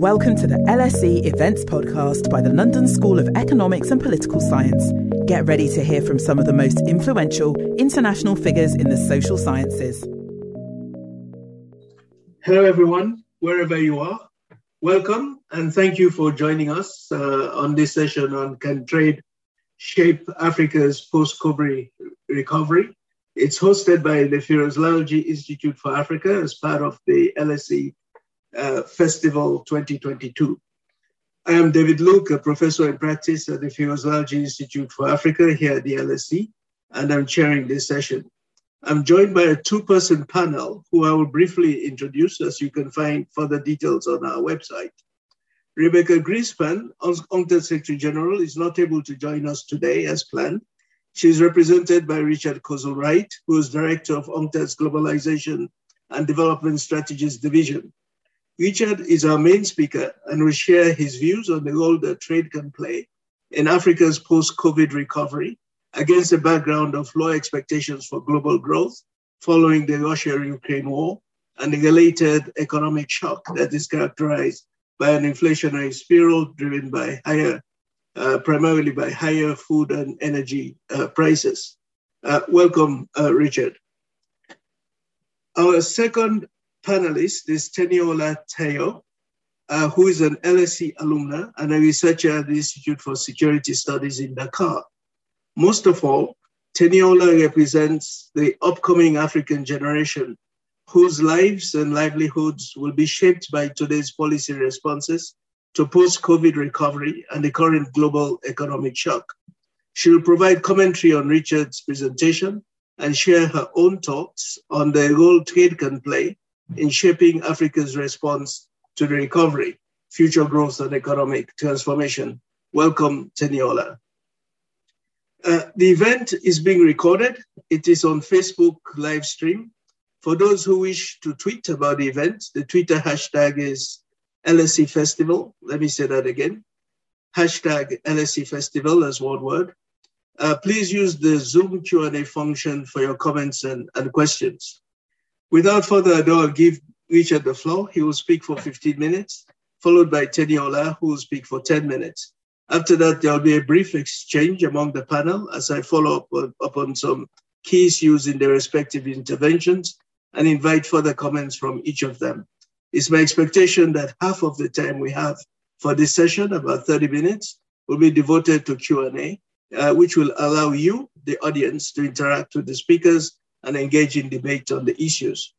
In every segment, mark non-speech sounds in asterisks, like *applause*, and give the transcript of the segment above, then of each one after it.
Welcome to the LSE Events Podcast by the London School of Economics and Political Science. Get ready to hear from some of the most influential international figures in the social sciences. Hello, everyone, wherever you are. Welcome and thank you for joining us uh, on this session on Can Trade Shape Africa's Post COVID Recovery. It's hosted by the Firoz Lalji Institute for Africa as part of the LSE uh, Festival 2022. I am David Luke, a professor in practice at the Lalji Institute for Africa here at the LSE, and I'm chairing this session. I'm joined by a two-person panel who I will briefly introduce as you can find further details on our website. Rebeca Grynspan, UNCTAD Secretary General, is not able to join us today as planned. She is represented by Richard Kozul-Wright, who is Director of UNCTAD's Globalization and Development Strategies Division. Richard is our main speaker and will share his views on the role that trade can play in Africa's post COVID recovery against the background of low expectations for global growth following the Russia Ukraine war and the related economic shock that is characterized by an inflationary spiral driven by higher, uh, primarily by higher food and energy uh, prices. Uh, welcome, uh, Richard. Our second panelist is Teniola Tayo, uh, who is an LSE alumna and a researcher at the Institute for Security Studies in Dakar. Most of all, Teniola represents the upcoming African generation whose lives and livelihoods will be shaped by today's policy responses to post-COVID recovery and the current global economic shock. She will provide commentary on Richard's presentation and share her own thoughts on the role trade can play in shaping Africa's response to the recovery, future growth, and economic transformation. Welcome, Teniola. Uh, the event is being recorded. It is on Facebook live stream. For those who wish to tweet about the event, the Twitter hashtag is LSE Festival. Let me say that again. Hashtag LSE Festival as one word. Uh, please use the Zoom Q&A function for your comments and, and questions. Without further ado, I'll give Richard the floor. He will speak for 15 minutes, followed by Teniola, who will speak for 10 minutes. After that, there'll be a brief exchange among the panel as I follow up on, upon some key issues in their respective interventions and invite further comments from each of them. It's my expectation that half of the time we have for this session, about 30 minutes, will be devoted to Q&A, uh, which will allow you, the audience, to interact with the speakers and engage in debate on the issues.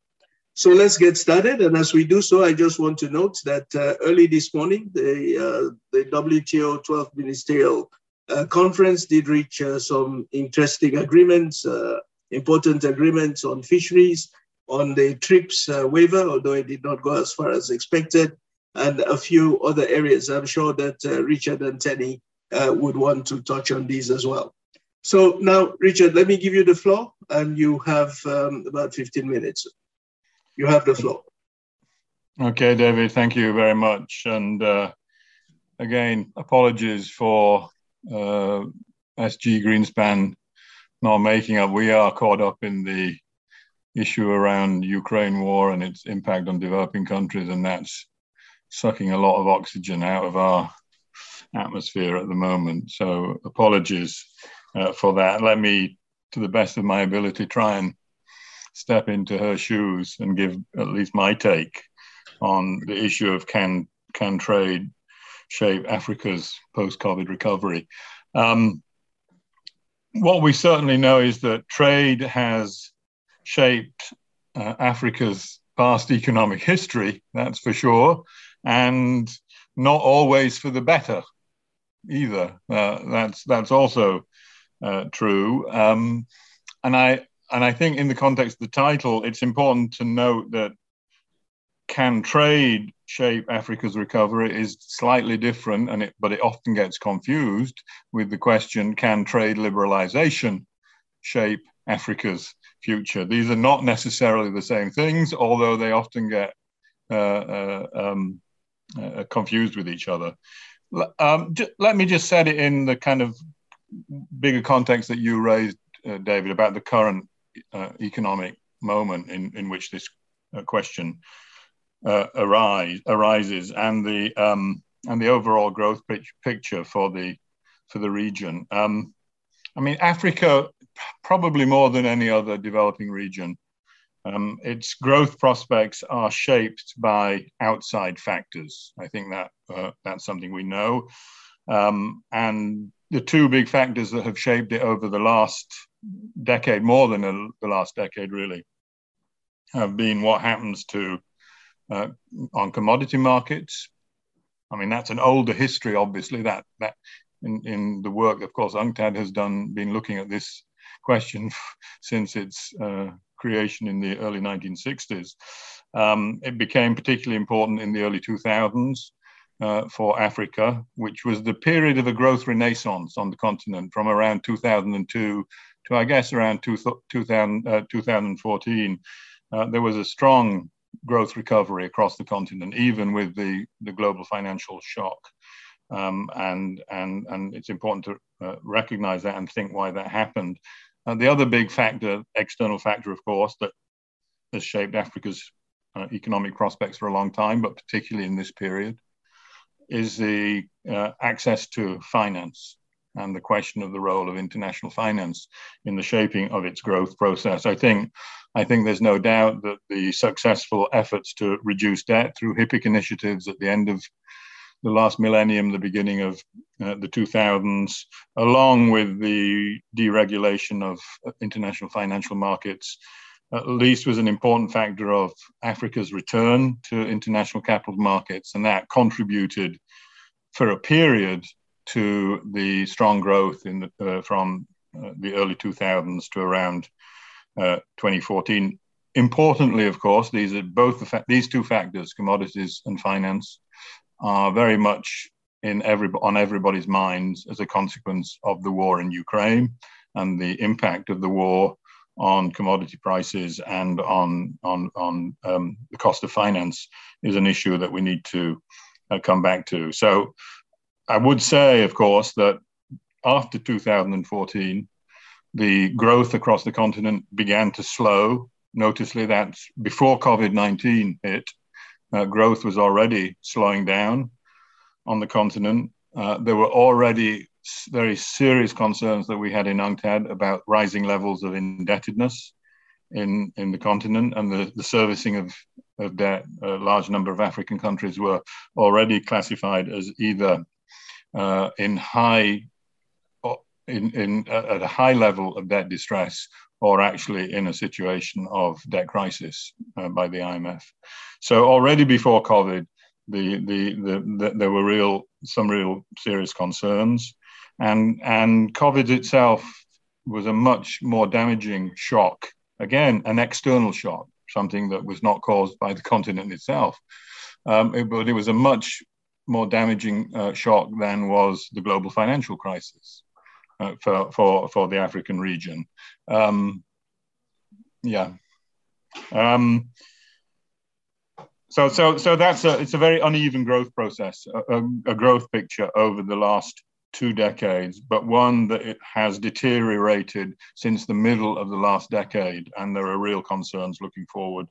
So let's get started. And as we do so, I just want to note that uh, early this morning, the, uh, the WTO 12th Ministerial uh, Conference did reach uh, some interesting agreements, uh, important agreements on fisheries, on the TRIPS uh, waiver, although it did not go as far as expected, and a few other areas. I'm sure that Richard and Tenny would want to touch on these as well. So now, Richard, let me give you the floor, and you have um, about 15 minutes. You have the floor. Okay, David, thank you very much. And uh, again, apologies for uh, SG Grynspan not making up. We are caught up in the issue around Ukraine war and its impact on developing countries, and that's sucking a lot of oxygen out of our atmosphere at the moment. So apologies uh, for that. Let me, to the best of my ability, try and step into her shoes and give at least my take on the issue of can can trade shape Africa's post-COVID recovery. Um, what we certainly know is that trade has shaped uh, Africa's past economic history, that's for sure, and not always for the better either. Uh, that's that's also uh, true. Um, and I and I think in the context of the title, it's important to note that can trade shape Africa's recovery is slightly different, and it but it often gets confused with the question: Can trade liberalization shape Africa's future? These are not necessarily the same things, although they often get uh, uh, um, uh, confused with each other. Um, let me just set it in the kind of bigger context that you raised, uh, David, about the current uh, economic moment in, in which this uh, question uh, arise, arises and the um, and the overall growth picture for the for the region. Um, I mean, Africa, probably more than any other developing region, um, its growth prospects are shaped by outside factors. I think that uh, that's something we know. Um, and the two big factors that have shaped it over the last decade, more than the last decade, really, have been what happens to uh, on commodity markets. I mean, that's an older history, obviously. That that in, in the work, of course, UNCTAD has done been looking at this question *laughs* since its uh, creation in the early 1960s. Um, it became particularly important in the early 2000s uh, for Africa, which was the period of a growth renaissance on the continent from around 2002 to, I guess, around 2000, uh, 2014. Uh, there was a strong growth recovery across the continent, even with the, the global financial shock. Um, and, and, and it's important to uh, recognize that and think why that happened. Uh, the other big factor, external factor, of course, that has shaped Africa's uh, economic prospects for a long time, but particularly in this period, is the uh, access to finance and the question of the role of international finance in the shaping of its growth process. I think, I think there's no doubt that the successful efforts to reduce debt through HIPC initiatives at the end of the last millennium, the beginning of uh, the 2000s, along with the deregulation of international financial markets, at least was an important factor of Africa's return to international capital markets, and that contributed for a period to the strong growth in the, uh, from uh, the early 2000s to around uh, 2014. Importantly, of course, these are both the fa- these two factors, commodities and finance, are very much in every on everybody's minds as a consequence of the war in Ukraine and the impact of the war on commodity prices and on on on um, the cost of finance is an issue that we need to uh, come back to. So I would say, of course, that after 2014, the growth across the continent began to slow. Noticeably, that before COVID 19 hit, uh, growth was already slowing down on the continent. Uh, there were already very serious concerns that we had in UNCTAD about rising levels of indebtedness in, in the continent and the, the servicing of, of debt. A large number of African countries were already classified as either uh, in high, in, in, uh, at a high level of debt distress or actually in a situation of debt crisis uh, by the IMF. So already before COVID, the, the, the, the, there were real some real serious concerns. And, and COVID itself was a much more damaging shock. Again, an external shock, something that was not caused by the continent itself. Um, it, but it was a much more damaging uh, shock than was the global financial crisis uh, for, for, for the African region. Um, yeah. Um, so, so, so that's a, it's a very uneven growth process, a, a, a growth picture over the last two decades, but one that it has deteriorated since the middle of the last decade. And there are real concerns looking forward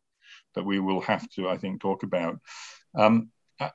that we will have to, I think, talk about. Um,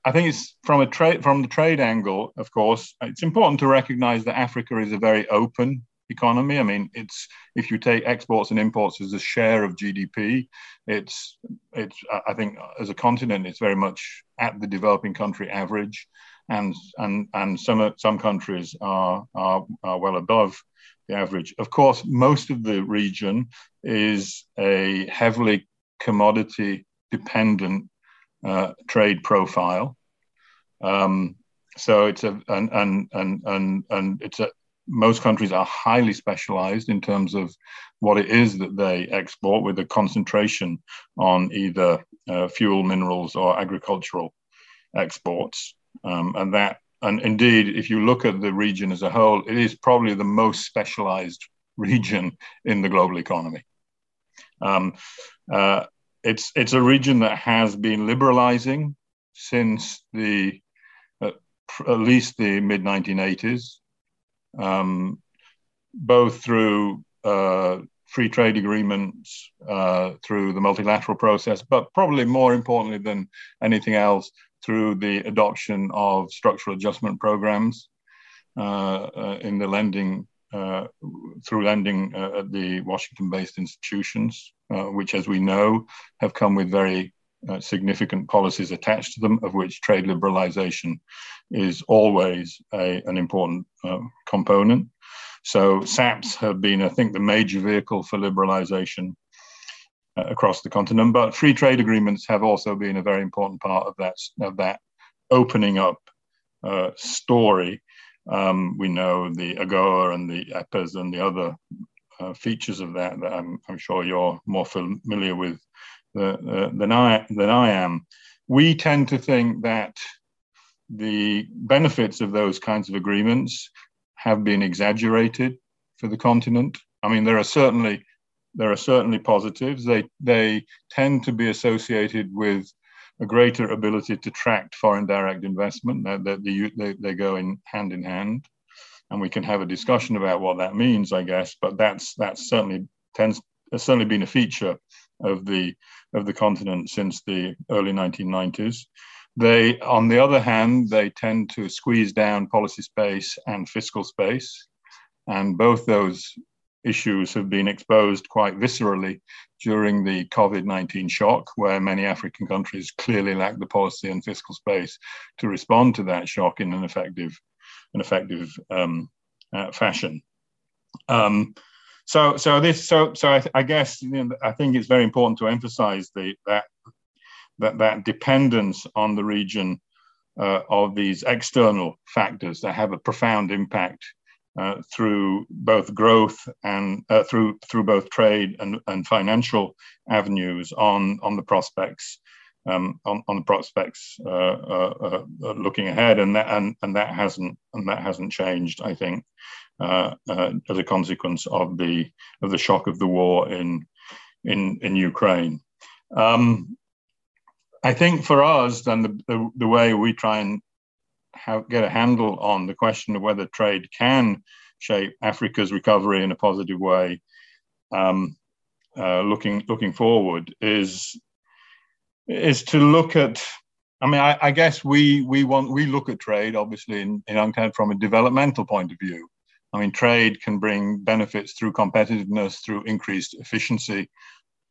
I think it's from a trade from the trade angle, of course, it's important to recognize that Africa is a very open economy. I mean, it's if you take exports and imports as a share of GDP, it's it's I think as a continent, it's very much at the developing country average and and and some some countries are, are, are well above the average. Of course, most of the region is a heavily commodity dependent uh, trade profile. Um, so it's a and and and and, and it's a most countries are highly specialized in terms of what it is that they export with a concentration on either uh, fuel minerals or agricultural exports um, and that, and indeed, if you look at the region as a whole, it is probably the most specialized *laughs* region in the global economy. Um, uh, it's it's a region that has been liberalizing since the uh, at least the mid 1980s, um, both through uh, free trade agreements uh, through the multilateral process, but probably more importantly than anything else, through the adoption of structural adjustment programs uh, uh, in the lending, uh, through lending uh, at the Washington based institutions, uh, which, as we know, have come with very significant policies attached to them, of which trade liberalization is always a, an important component. So SAPs have been, I think, the major vehicle for liberalization uh, across the continent. But free trade agreements have also been a very important part of that of that opening up uh, story. Um, we know the AGOA and the EPAs and the other uh, features of that that I'm, I'm, sure you're more familiar with uh, than I than I am. We tend to think that the benefits of those kinds of agreements have been exaggerated for the continent. I mean, there are certainly there are certainly positives. They they tend to be associated with a greater ability to attract foreign direct investment. That they, they, they go in hand in hand, and we can have a discussion about what that means, I guess. But that's that's certainly tends has certainly been a feature of the of the continent since the early 1990s. They, on the other hand, they tend to squeeze down policy space and fiscal space. And both those issues have been exposed quite viscerally during the COVID 19 shock, where many African countries clearly lack the policy and fiscal space to respond to that shock in an effective, an effective um, uh, fashion. Um, so, so this, so, so I, I guess you know, I think it's very important to emphasize the that that, that dependence on the region uh, of these external factors that have a profound impact uh, through both growth and uh, through through both trade and, and financial avenues on on the prospects um, on, on the prospects uh, uh, uh, looking ahead and that and, and that hasn't and that hasn't changed I think as a consequence of the of the shock of the war in in in Ukraine. Um, I think for us, then the, the, the way we try and get a handle on the question of whether trade can shape Africa's recovery in a positive way, um, uh, looking looking forward, is is to look at. I mean, I, I, guess we we want we look at trade obviously in, in UNCTAD from a developmental point of view. I mean, trade can bring benefits through competitiveness, through increased efficiency,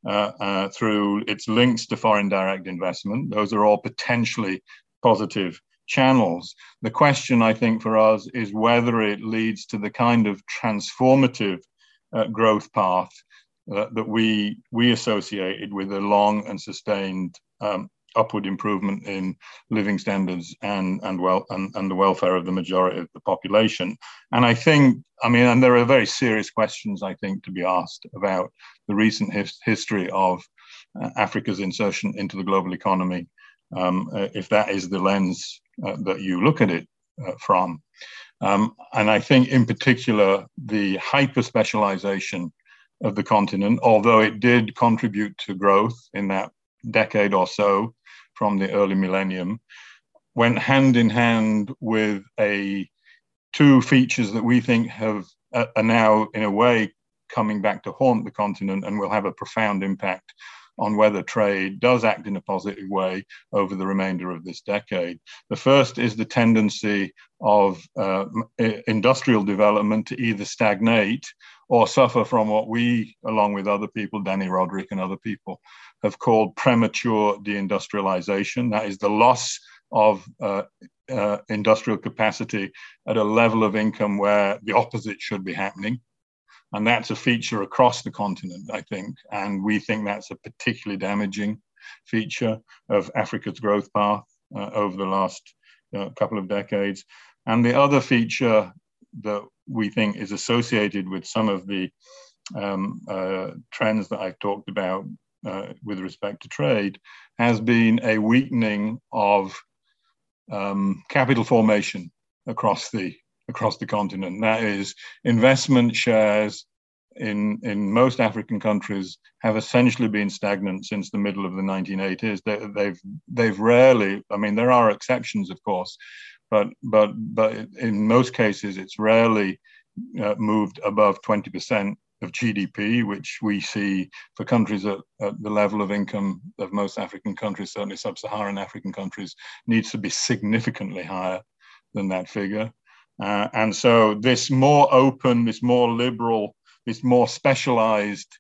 uh, uh, through its links to foreign direct investment. Those are all potentially positive channels. The question, I think, for us is whether it leads to the kind of transformative uh, growth path uh, that we we associated with a long and sustained um, upward improvement in living standards and and well and, and the welfare of the majority of the population. And I think, I mean, and there are very serious questions I think to be asked about the recent his, history of uh, Africa's insertion into the global economy, um, uh, if that is the lens uh, that you look at it uh, from. Um, and I think, in particular, the hyper specialization of the continent, although it did contribute to growth in that decade or so, from the early millennium went hand in hand with a two features that we think have uh, are now in a way coming back to haunt the continent and will have a profound impact on whether trade does act in a positive way over the remainder of this decade. The first is the tendency of uh, industrial development to either stagnate or suffer from what we, along with other people, Dani Rodrik and other people, have called premature deindustrialization. That is the loss of uh, uh, industrial capacity at a level of income where the opposite should be happening. And that's a feature across the continent, I think. And we think that's a particularly damaging feature of Africa's growth path uh, over the last uh, couple of decades. And the other feature that we think is associated with some of the um, uh, trends that I've talked about uh, with respect to trade has been a weakening of um, capital formation across the across the continent. That is, investment shares in in most African countries have essentially been stagnant since the middle of the 1980s. They, they've they've rarely. I mean, there are exceptions, of course, but but but in most cases, it's rarely uh, moved above 20 percent of GDP, which we see for countries at, at, the level of income of most African countries, certainly sub Saharan African countries, needs to be significantly higher than that figure. Uh, and so, this more open, this more liberal, this more specialized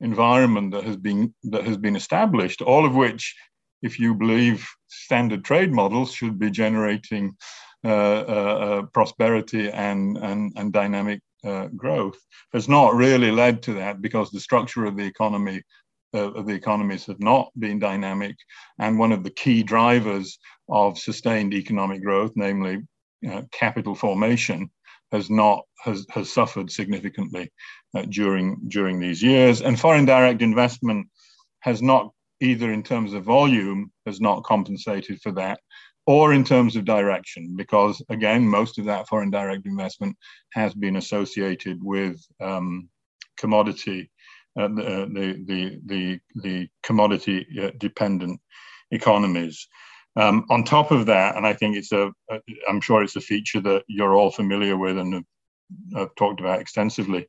environment that has been that has been established, all of which, if you believe standard trade models, should be generating uh, uh, uh prosperity and, and, and dynamic uh, growth has not really led to that because the structure of the economy uh, of the economies has not been dynamic, and one of the key drivers of sustained economic growth, namely uh, capital formation, has not has, has suffered significantly uh, during during these years, and foreign direct investment has not either in terms of volume has not compensated for that or in terms of direction, because again, most of that foreign direct investment has been associated with um, commodity, uh, the, the, the, the, commodity uh, dependent economies. Um, on top of that, and I think it's a, I'm sure it's a feature that you're all familiar with and have, have talked about extensively.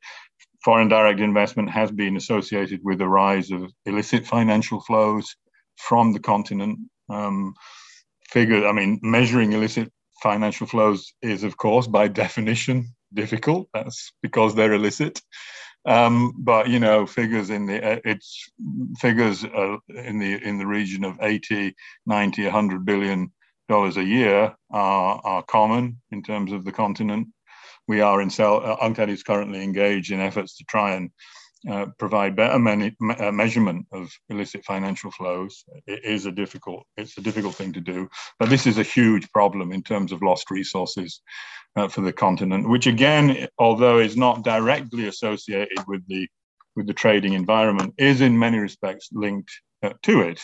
Foreign direct investment has been associated with the rise of illicit financial flows from the continent. Um, figure, I mean, measuring illicit financial flows is, of course, by *laughs* definition, difficult. That's because they're illicit. Um, but you know, figures in the uh, it's figures uh, in the in the region of 80, 90, 100 billion dollars a year are are common in terms of the continent. We are in cell. Uh, UNCTAD is currently engaged in efforts to try and uh, provide better me- uh, measurement of illicit financial flows. It is a difficult, it's a difficult thing to do, but this is a huge problem in terms of lost resources uh, for the continent, which again, although is not directly associated with the with the trading environment, is in many respects linked uh, to it.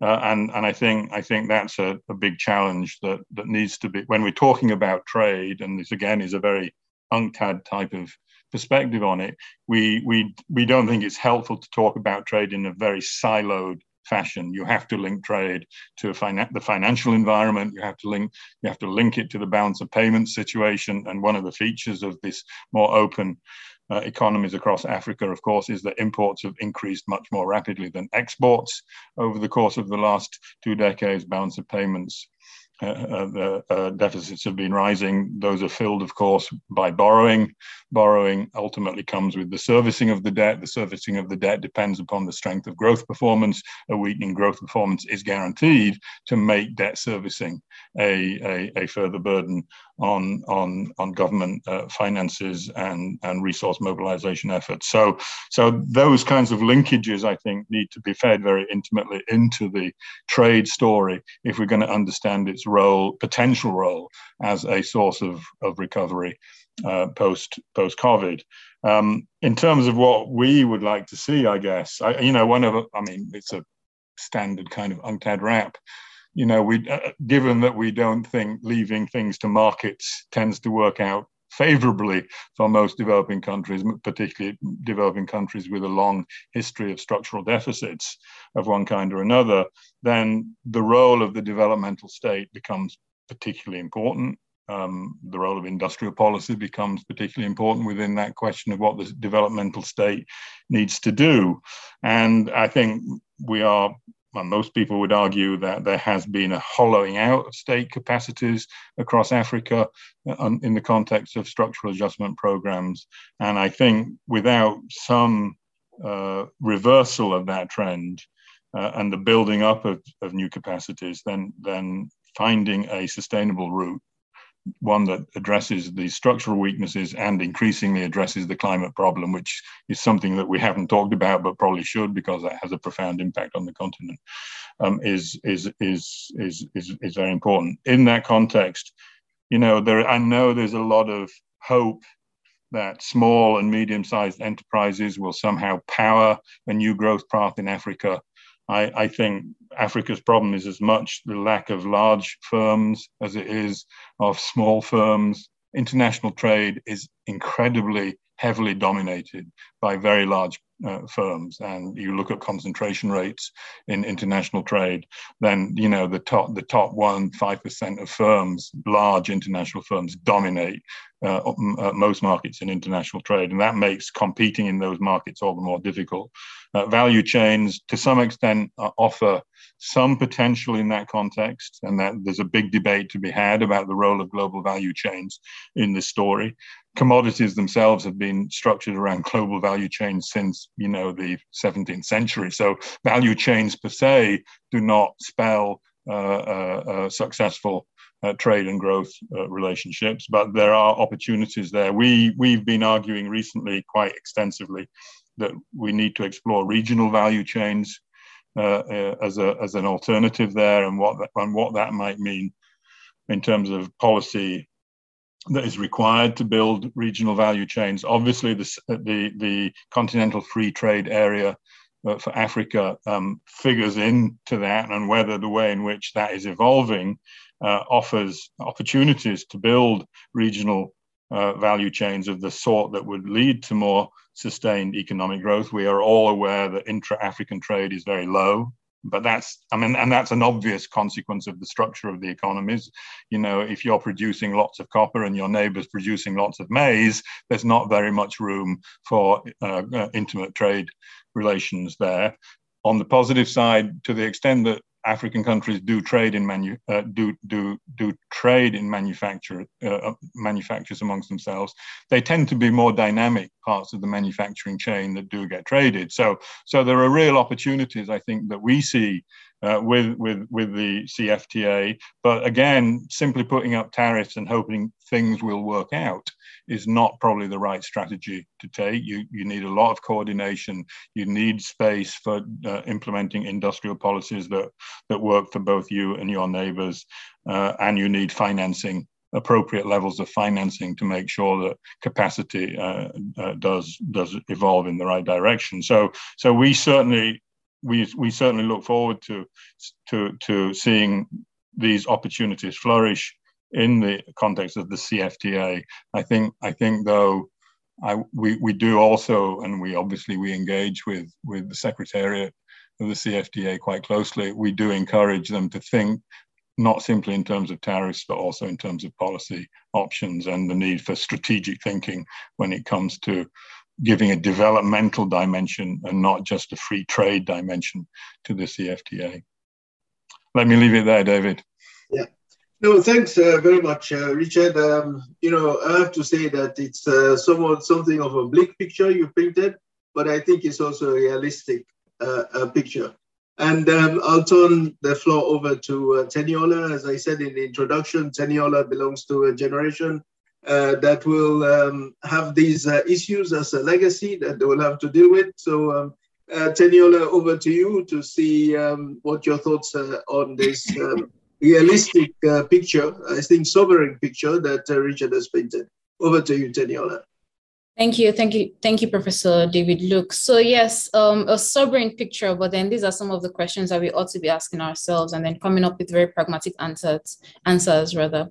Uh, and and I think I think that's a, a big challenge that that needs to be when we're talking about trade. And this again is a very UNCTAD type of perspective on it, we we we don't think it's helpful to talk about trade in a very siloed fashion. You have to link trade to the financial environment. You have to link you have to link it to the balance of payments situation. And one of the features of this more open uh, economies across Africa, of course, is that imports have increased much more rapidly than exports over the course of the last two decades. Balance of payments uh, uh, the uh, deficits have been rising. Those are filled, of course, by borrowing. Borrowing ultimately comes with the servicing of the debt. The servicing of the debt depends upon the strength of growth performance. A weakening growth performance is guaranteed to make debt servicing a, a, a further burden on on on government uh, finances and and resource mobilization efforts. So so those kinds of linkages, I think, need to be fed very intimately into the trade story if we're going to understand its role, potential role as a source of of recovery uh, post post COVID. Um, in terms of what we would like to see, I guess, I, you know, one of I mean, it's a standard kind of UNCTAD wrap you know, we uh, given that we don't think leaving things to markets tends to work out favorably for most developing countries, particularly developing countries with a long history of structural deficits of one kind or another, then the role of the developmental state becomes particularly important. Um, the role of industrial policy becomes particularly important within that question of what the developmental state needs to do. And I think we are and most people would argue that there has been a hollowing out of state capacities across Africa uh, in the context of structural adjustment programs. And I think without some uh, reversal of that trend uh, and the building up of, of new capacities, then, then finding a sustainable route one that addresses the structural weaknesses and increasingly addresses the climate problem, which is something that we haven't talked about but probably should because that has a profound impact on the continent, um, is, is, is, is, is, is very important. In that context, you know, there, I know there's a lot of hope that small and medium-sized enterprises will somehow power a new growth path in Africa I, I, think Africa's problem is as much the lack of large firms as it is of small firms. International trade is incredibly heavily dominated by very large uh, firms. And you look at concentration rates in international trade then you know the top the top one five percent of firms large international firms dominate uh, uh, most markets in international trade. And that makes competing in those markets all the more difficult. Uh, value chains to some extent uh, offer some potential in that context. And that there's a big debate to be had about the role of global value chains in this story commodities themselves have been structured around global value chains since you know the 17th century. So value chains per se do not spell uh, uh, uh, successful uh, trade and growth uh, relationships, but there are opportunities there. We we've been arguing recently quite extensively that we need to explore regional value chains uh, as a as an alternative there, and what that, and what that might mean in terms of policy that is required to build regional value chains. Obviously, the, the, the continental free trade area uh, for Africa um, figures into that, and whether the way in which that is evolving uh, offers opportunities to build regional uh, value chains of the sort that would lead to more sustained economic growth. We are all aware that intra African trade is very low but that's i mean and that's an obvious consequence of the structure of the economies you know if you're producing lots of copper and your neighbor's producing lots of maize there's not very much room for uh, uh, intimate trade relations there. On the positive side to the extent that African countries do trade in manu- uh, do do do trade in manufacture uh, uh, manufacturers amongst themselves. They tend to be more dynamic parts of the manufacturing chain that do get traded. So so there are real opportunities I think that we see uh, with with with the CFTA. But again, simply putting up tariffs and hoping things will work out is not probably the right strategy to take. You, you need a lot of coordination. You need space for uh, implementing industrial policies that, that work for both you and your neighbors. Uh, and you need financing, appropriate levels of financing to make sure that capacity uh, uh does, does evolve in the right direction. So, so we certainly we, we certainly look forward to, to, to seeing these opportunities flourish in the context of the CFTA. I think I think though I, we we do also, and we obviously we engage with with the Secretariat of the CFTA quite closely. We do encourage them to think not simply in terms of tariffs, but also in terms of policy options and the need for strategic thinking when it comes to giving a developmental dimension and not just a free trade dimension to the CFTA. Let me leave it there, David. Yeah. No, thanks uh, very much, uh, Richard. Um, you know, I have to say that it's uh, somewhat something of a bleak picture you painted, but I think it's also a realistic uh, picture. And um, I'll turn the floor over to uh, Teniola. As I said in the introduction, Teniola belongs to a generation that will um, have these uh, issues as a legacy that they will have to deal with. So, um, Teniola, over to you to see um, what your thoughts are on this *laughs* um, realistic uh, picture, I think sobering picture that uh, Richard has painted. Over to you, Teniola. Thank you, thank you, thank you, Professor David Luke. So yes, um, a sobering picture, but then these are some of the questions that we ought to be asking ourselves, and then coming up with very pragmatic answers. Answers rather.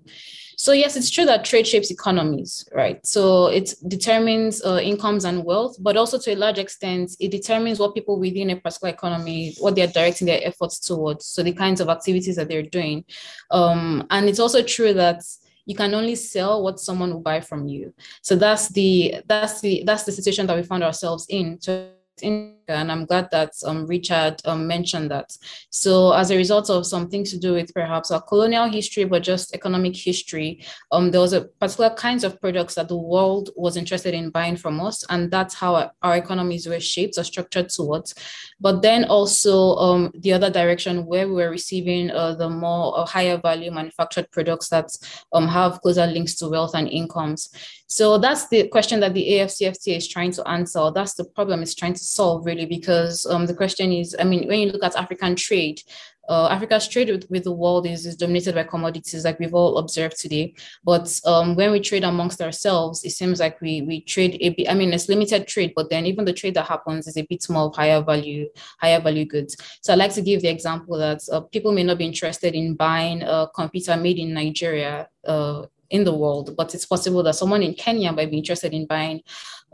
So yes, it's true that trade shapes economies, right? So it determines uh, incomes and wealth, but also to a large extent, it determines what people within a particular economy, what they're directing their efforts towards. So the kinds of activities that they're doing. Um, and it's also true that you can only sell what someone will buy from you. So that's the that's the that's the situation that we found ourselves in. So in and I'm glad that um, Richard um, mentioned that. So, as a result of some things to do with perhaps our colonial history, but just economic history, um, there was a particular kinds of products that the world was interested in buying from us, and that's how our economies were shaped or structured towards. But then also um, the other direction where we were receiving uh, the more uh, higher value manufactured products that um, have closer links to wealth and incomes. So that's the question that the AFCFTA is trying to answer. That's the problem it's trying to solve. Really really because um, the question is, I mean, when you look at African trade, uh, Africa's trade with, with, the world is, is dominated by commodities, like we've all observed today. But um, when we trade amongst ourselves, it seems like we we trade a bit. I mean, it's limited trade, but then even the trade that happens is a bit more of higher value, higher value goods. So I like to give the example that uh, people may not be interested in buying a computer made in Nigeria uh, in the world, but it's possible that someone in Kenya might be interested in buying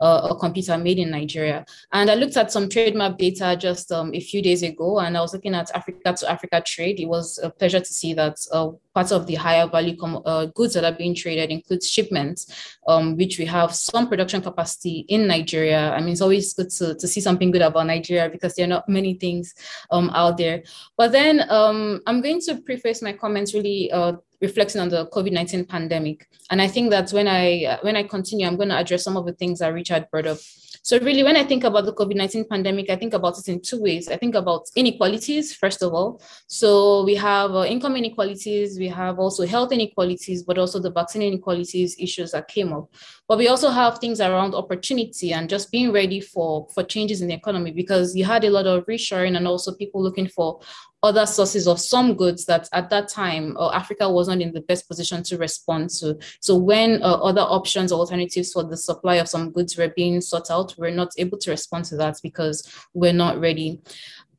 uh, a computer made in Nigeria. And I looked at some trade map data just um, a few days ago, and I was looking at Africa to Africa trade. It was a pleasure to see that uh, part of the higher value com- uh, goods that are being traded includes shipments, um, which we have some production capacity in Nigeria. I mean, it's always good to, to see something good about Nigeria because there are not many things um, out there. But then um, I'm going to preface my comments really uh, reflecting on the COVID-19 pandemic. And I think that when I when I continue, I'm going to address some of the things that Richard brought up. So really, when I think about the COVID-19 pandemic, I think about it in two ways. I think about inequalities, first of all. So we have uh, income inequalities, we have also health inequalities, but also the vaccine inequalities issues that came up. But we also have things around opportunity and just being ready for, for changes in the economy because you had a lot of reshoring and also people looking for other sources of some goods that at that time uh, Africa wasn't in the best position to respond to. So when uh, other options or alternatives for the supply of some goods were being sought out, we're not able to respond to that because we're not ready.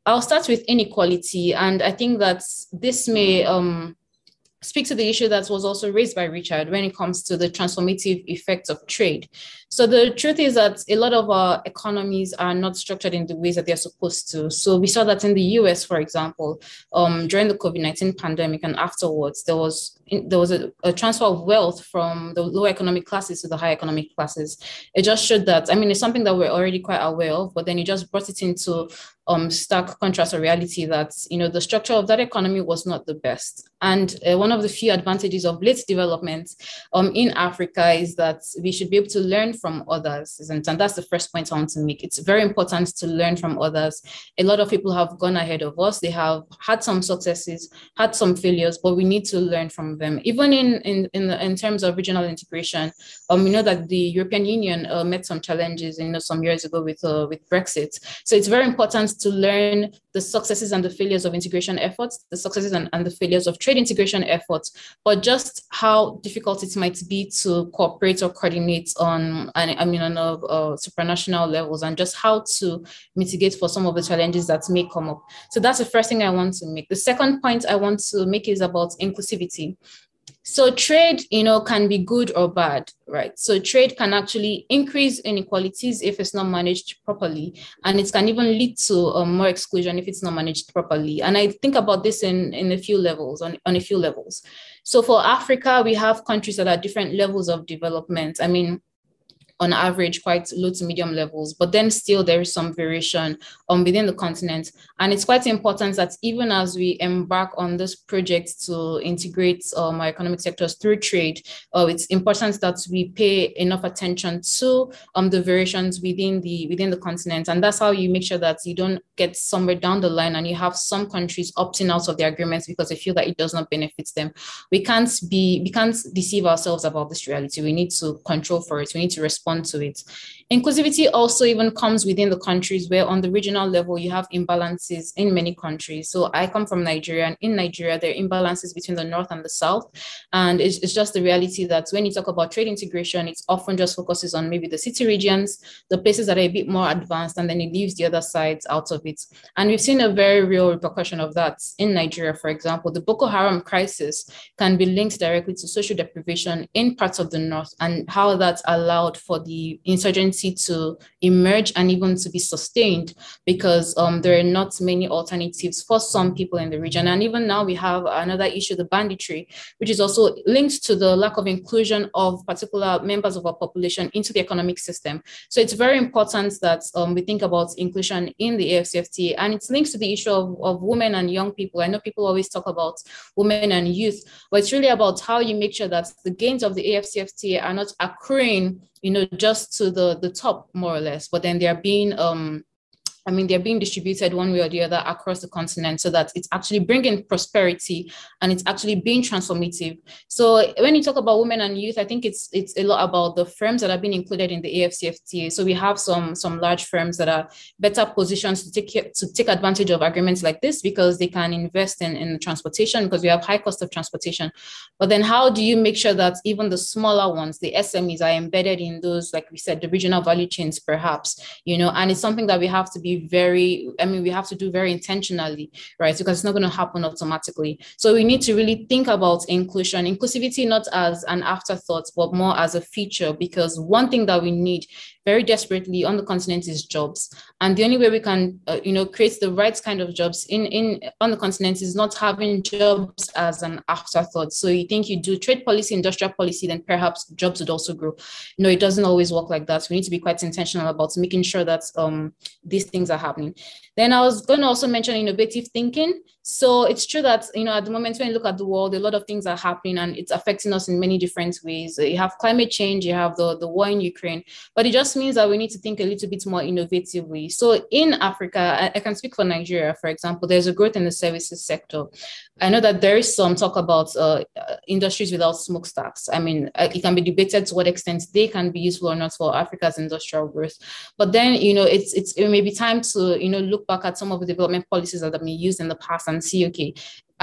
I'll start with inequality, and I think that this may um, speak to the issue that was also raised by Richard when it comes to the transformative effects of trade. So the truth is that a lot of our economies are not structured in the ways that they're supposed to. So we saw that in the US, for example, um, during the COVID-19 pandemic and afterwards, there was there was a, a, transfer of wealth from the lower economic classes to the high economic classes. It just showed that, I mean, it's something that we're already quite aware of, but then it just brought it into um, stark contrast or reality that, you know, the structure of that economy was not the best. And uh, one of the few advantages of late development um, in Africa is that we should be able to learn from others. And, and that's the first point I want to make. It's very important to learn from others. A lot of people have gone ahead of us. They have had some successes, had some failures, but we need to learn from them. Even in in in, in terms of regional integration, um, we know that the European Union uh, met some challenges, you know, some years ago with uh, with Brexit. So it's very important to learn the successes and the failures of integration efforts, the successes and, and the failures of trade integration efforts, but just how difficult it might be to cooperate or coordinate on, I mean, on a supranational levels, and just how to mitigate for some of the challenges that may come up. So that's the first thing I want to make. The second point I want to make is about inclusivity. So trade, you know, can be good or bad, right? So trade can actually increase inequalities if it's not managed properly, and it can even lead to um, more exclusion if it's not managed properly. And I think about this in in a few levels, on on a few levels. So for Africa, we have countries that are different levels of development. I mean, on average quite low to medium levels, but then still there is some variation um, within the continent. And it's quite important that even as we embark on this project to integrate um, our economic sectors through trade, uh, it's important that we pay enough attention to um, the variations within the within the continent. And that's how you make sure that you don't get somewhere down the line and you have some countries opting out of the agreements because they feel that it does not benefit them. We can't be we can't deceive ourselves about this reality. We need to control for it. We need to respond respond to it. Inclusivity also even comes within the countries where on the regional level you have imbalances in many countries. So I come from Nigeria and in Nigeria there are imbalances between the north and the south. And it's, it's just the reality that when you talk about trade integration, it often just focuses on maybe the city regions, the places that are a bit more advanced, and then it leaves the other sides out of it. And we've seen a very real repercussion of that in Nigeria, for example. The Boko Haram crisis can be linked directly to social deprivation in parts of the north and how that allowed for the insurgency to emerge and even to be sustained because um, there are not many alternatives for some people in the region. And even now we have another issue, the banditry, which is also linked to the lack of inclusion of particular members of our population into the economic system. So it's very important that um, we think about inclusion in the AFCFTA and it's linked to the issue of, of women and young people. I know people always talk about women and youth, but it's really about how you make sure that the gains of the AFCFTA are not accruing you know, just to the the top more or less, but then they're being um I mean, they're being distributed one way or the other across the continent so that it's actually bringing prosperity and it's actually being transformative. So when you talk about women and youth, I think it's it's a lot about the firms that have been included in the AFCFTA. So we have some some large firms that are better positioned to take to take advantage of agreements like this because they can invest in, in transportation because we have high cost of transportation. But then how do you make sure that even the smaller ones, the SMEs, are embedded in those, like we said, the regional value chains, perhaps, you know, and it's something that we have to be very, I mean, we have to do very intentionally, right? Because it's not going to happen automatically. So we need to really think about inclusion, inclusivity not as an afterthought, but more as a feature. Because one thing that we need very desperately on the continent is jobs. And the only way we can uh, you know create the right kind of jobs in in on the continent is not having jobs as an afterthought. So you think you do trade policy industrial policy then perhaps jobs would also grow. No it doesn't always work like that. We need to be quite intentional about making sure that um, these things are happening. Then i was going to also mention innovative thinking. So it's true that you know at the moment when you look at the world, a lot of things are happening and it's affecting us in many different ways. You have climate change, you have the, the war in Ukraine, but it just means that we need to think a little bit more innovatively. So in Africa, I, I can speak for Nigeria, for example, there's a growth in the services sector. I know that there is some talk about uh, industries without smokestacks. I mean, uh, it can be debated to what extent they can be useful or not for Africa's industrial growth. But then, you know, it's it's it may be time to you know look back at some of the development policies that have been used in the past and see, okay,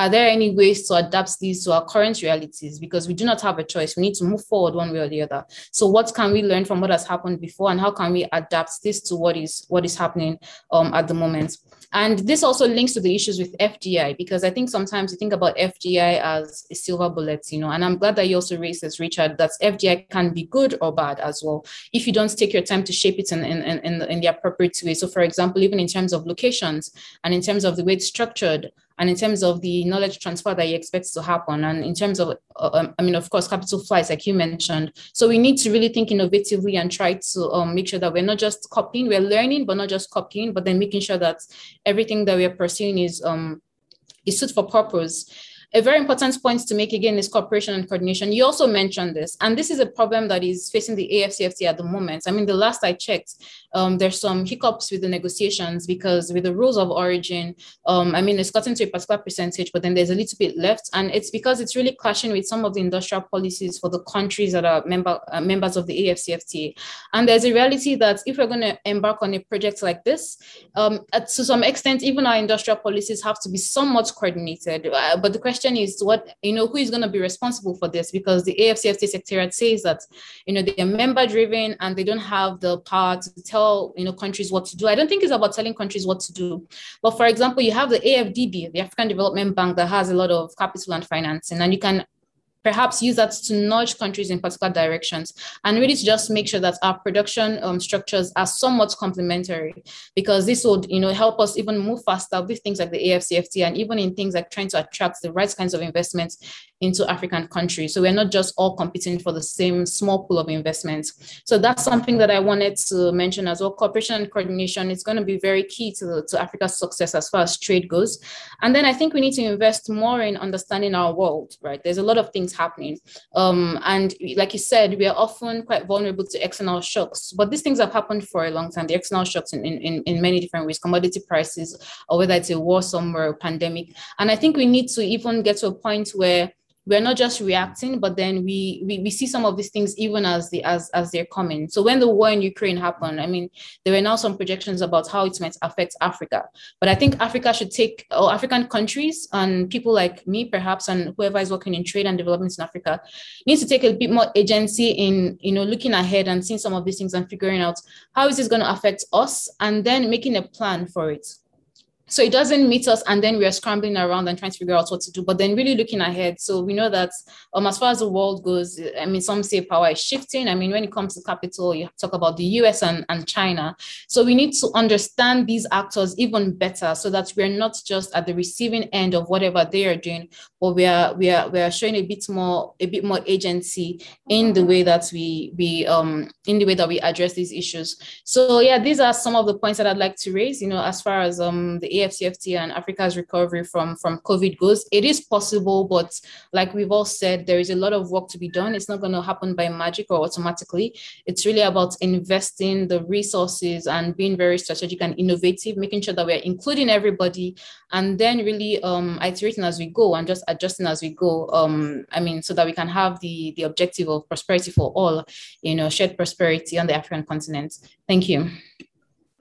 are there any ways to adapt these to our current realities? Because we do not have a choice. We need to move forward one way or the other. So what can we learn from what has happened before and how can we adapt this to what is what is happening um, at the moment? And this also links to the issues with FDI, because I think sometimes you think about FDI as a silver bullet, you know, and I'm glad that you also raised this, Richard, that FDI can be good or bad as well, if you don't take your time to shape it in, in, in, in the appropriate way. So for example, even in terms of locations and in terms of the way it's structured, and in terms of the knowledge transfer that you expect to happen, and in terms of, uh, um, I mean, of course, capital flights, like you mentioned. So we need to really think innovatively and try to um, make sure that we're not just copying, we're learning, but not just copying, but then making sure that everything that we're pursuing is um, is suit for purpose a very important point to make again is cooperation and coordination. You also mentioned this, and this is a problem that is facing the AFCFT at the moment. I mean, the last I checked, um, there's some hiccups with the negotiations because with the rules of origin, um, I mean, it's gotten to a particular percentage, but then there's a little bit left, and it's because it's really clashing with some of the industrial policies for the countries that are member uh, members of the AFCFTA. And there's a reality that if we're going to embark on a project like this, um, to some extent, even our industrial policies have to be somewhat coordinated. Uh, but the question is what, you know, who is going to be responsible for this? Because the AFCFTA secretariat says that, you know, they are member driven and they don't have the power to tell, you know, countries what to do. I don't think it's about telling countries what to do. But for example, you have the AFDB, the African Development Bank that has a lot of capital and financing, and you can perhaps use that to nudge countries in particular directions and really to just make sure that our production um, structures are somewhat complementary because this would you know help us even move faster with things like the AFCFT and even in things like trying to attract the right kinds of investments into African countries. So we're not just all competing for the same small pool of investments. So that's something that I wanted to mention as well. Cooperation and coordination is going to be very key to, to Africa's success as far as trade goes. And then I think we need to invest more in understanding our world, right? There's a lot of things happening. Um, and like you said, we are often quite vulnerable to external shocks, but these things have happened for a long time. The external shocks in, in, in many different ways, commodity prices, or whether it's a war somewhere, pandemic. And I think we need to even get to a point where we're not just reacting, but then we, we we see some of these things even as the as as they're coming. So when the war in Ukraine happened, I mean, there were now some projections about how it might affect Africa. But I think Africa should take or African countries and people like me, perhaps, and whoever is working in trade and development in Africa, needs to take a bit more agency in you know looking ahead and seeing some of these things and figuring out how is this going to affect us, and then making a plan for it. So it doesn't meet us, and then we are scrambling around and trying to figure out what to do. But then really looking ahead. So we know that um, as far as the world goes, I mean, some say power is shifting. I mean, when it comes to capital, you talk about the US and, and China. So we need to understand these actors even better so that we're not just at the receiving end of whatever they are doing, but we are we are we are showing a bit more a bit more agency in the way that we we um in the way that we address these issues. So yeah, these are some of the points that I'd like to raise. You know, as far as um the AFCFT and Africa's recovery from, from COVID goes. It is possible, but like we've all said, there is a lot of work to be done. It's not going to happen by magic or automatically. It's really about investing the resources and being very strategic and innovative, making sure that we're including everybody and then really um, iterating as we go and just adjusting as we go. Um, I mean, so that we can have the, the objective of prosperity for all, you know, shared prosperity on the African continent. Thank you.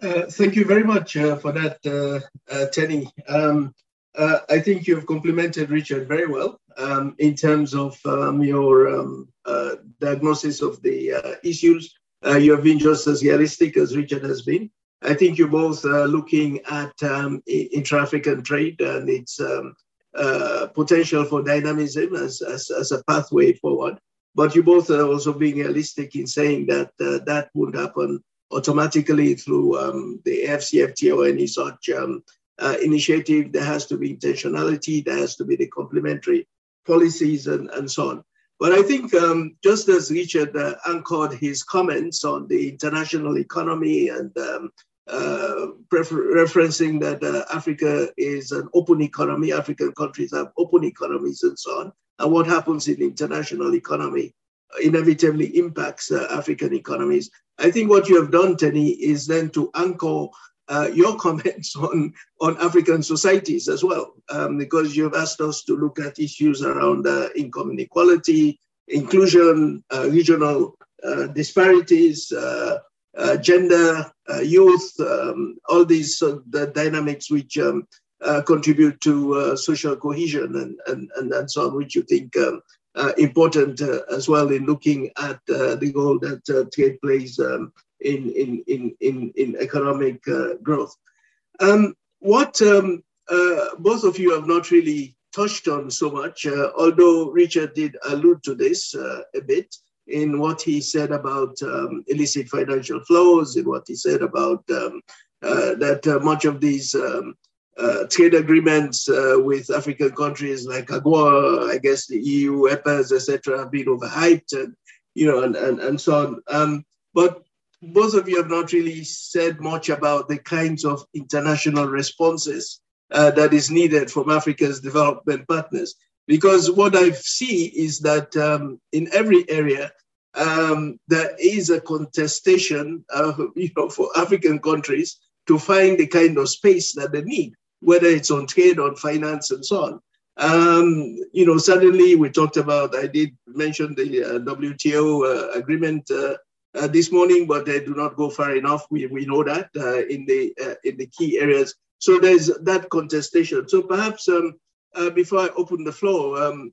Uh, thank you very much uh, for that, uh, uh Tenny. Um, uh, I think you've complemented Richard very well um, in terms of um, your um, diagnosis of the issues. you have been just as realistic as Richard has been. I think you're both looking at um, intra-African trade and its um, potential for dynamism as, as, as, a pathway forward. But you both are also being realistic in saying that that won't happen automatically through um, the AFCFTA or any such um, uh, initiative. There has to be intentionality, there has to be the complementary policies and, and so on. But I think um, just as Richard uh, anchored his comments on the international economy and um, uh, prefer- referencing that uh, Africa is an open economy, African countries have open economies and so on, and what happens in the international economy inevitably impacts African economies. I think what you have done, Tenny, is then to anchor uh, your *laughs* comments on, on African societies as well, um, because you've asked us to look at issues around uh, income inequality, inclusion, uh, regional uh, disparities, uh, uh, gender, youth, um, all these the dynamics which um, contribute to social cohesion and, and, and, and so on, which you think um, important as well in looking at the role that trade plays um, in, in, in, in, in economic uh, growth. Um, what um, uh, both of you have not really touched on so much, uh, although Richard did allude to this uh, a bit in what he said about um, illicit financial flows, in what he said about um, uh, that uh, much of these um, trade agreements with African countries like AGOA, I guess the EU, EPAs, etc., have been overhyped, and you know, and, and, and so on. Um, but both of you have not really said much about the kinds of international responses uh, that is needed from Africa's development partners. Because what I see is that um, in every area, um, there is a contestation, uh, *laughs* you know, for African countries to find the kind of space that they need, whether it's on trade, on finance, and so on. Um, you know, suddenly we talked about, I did mention the uh, WTO uh, agreement uh, uh, this morning, but they do not go far enough. We, we know that uh, in the uh, in the key areas. So there's that contestation. So perhaps um, before I open the floor, um,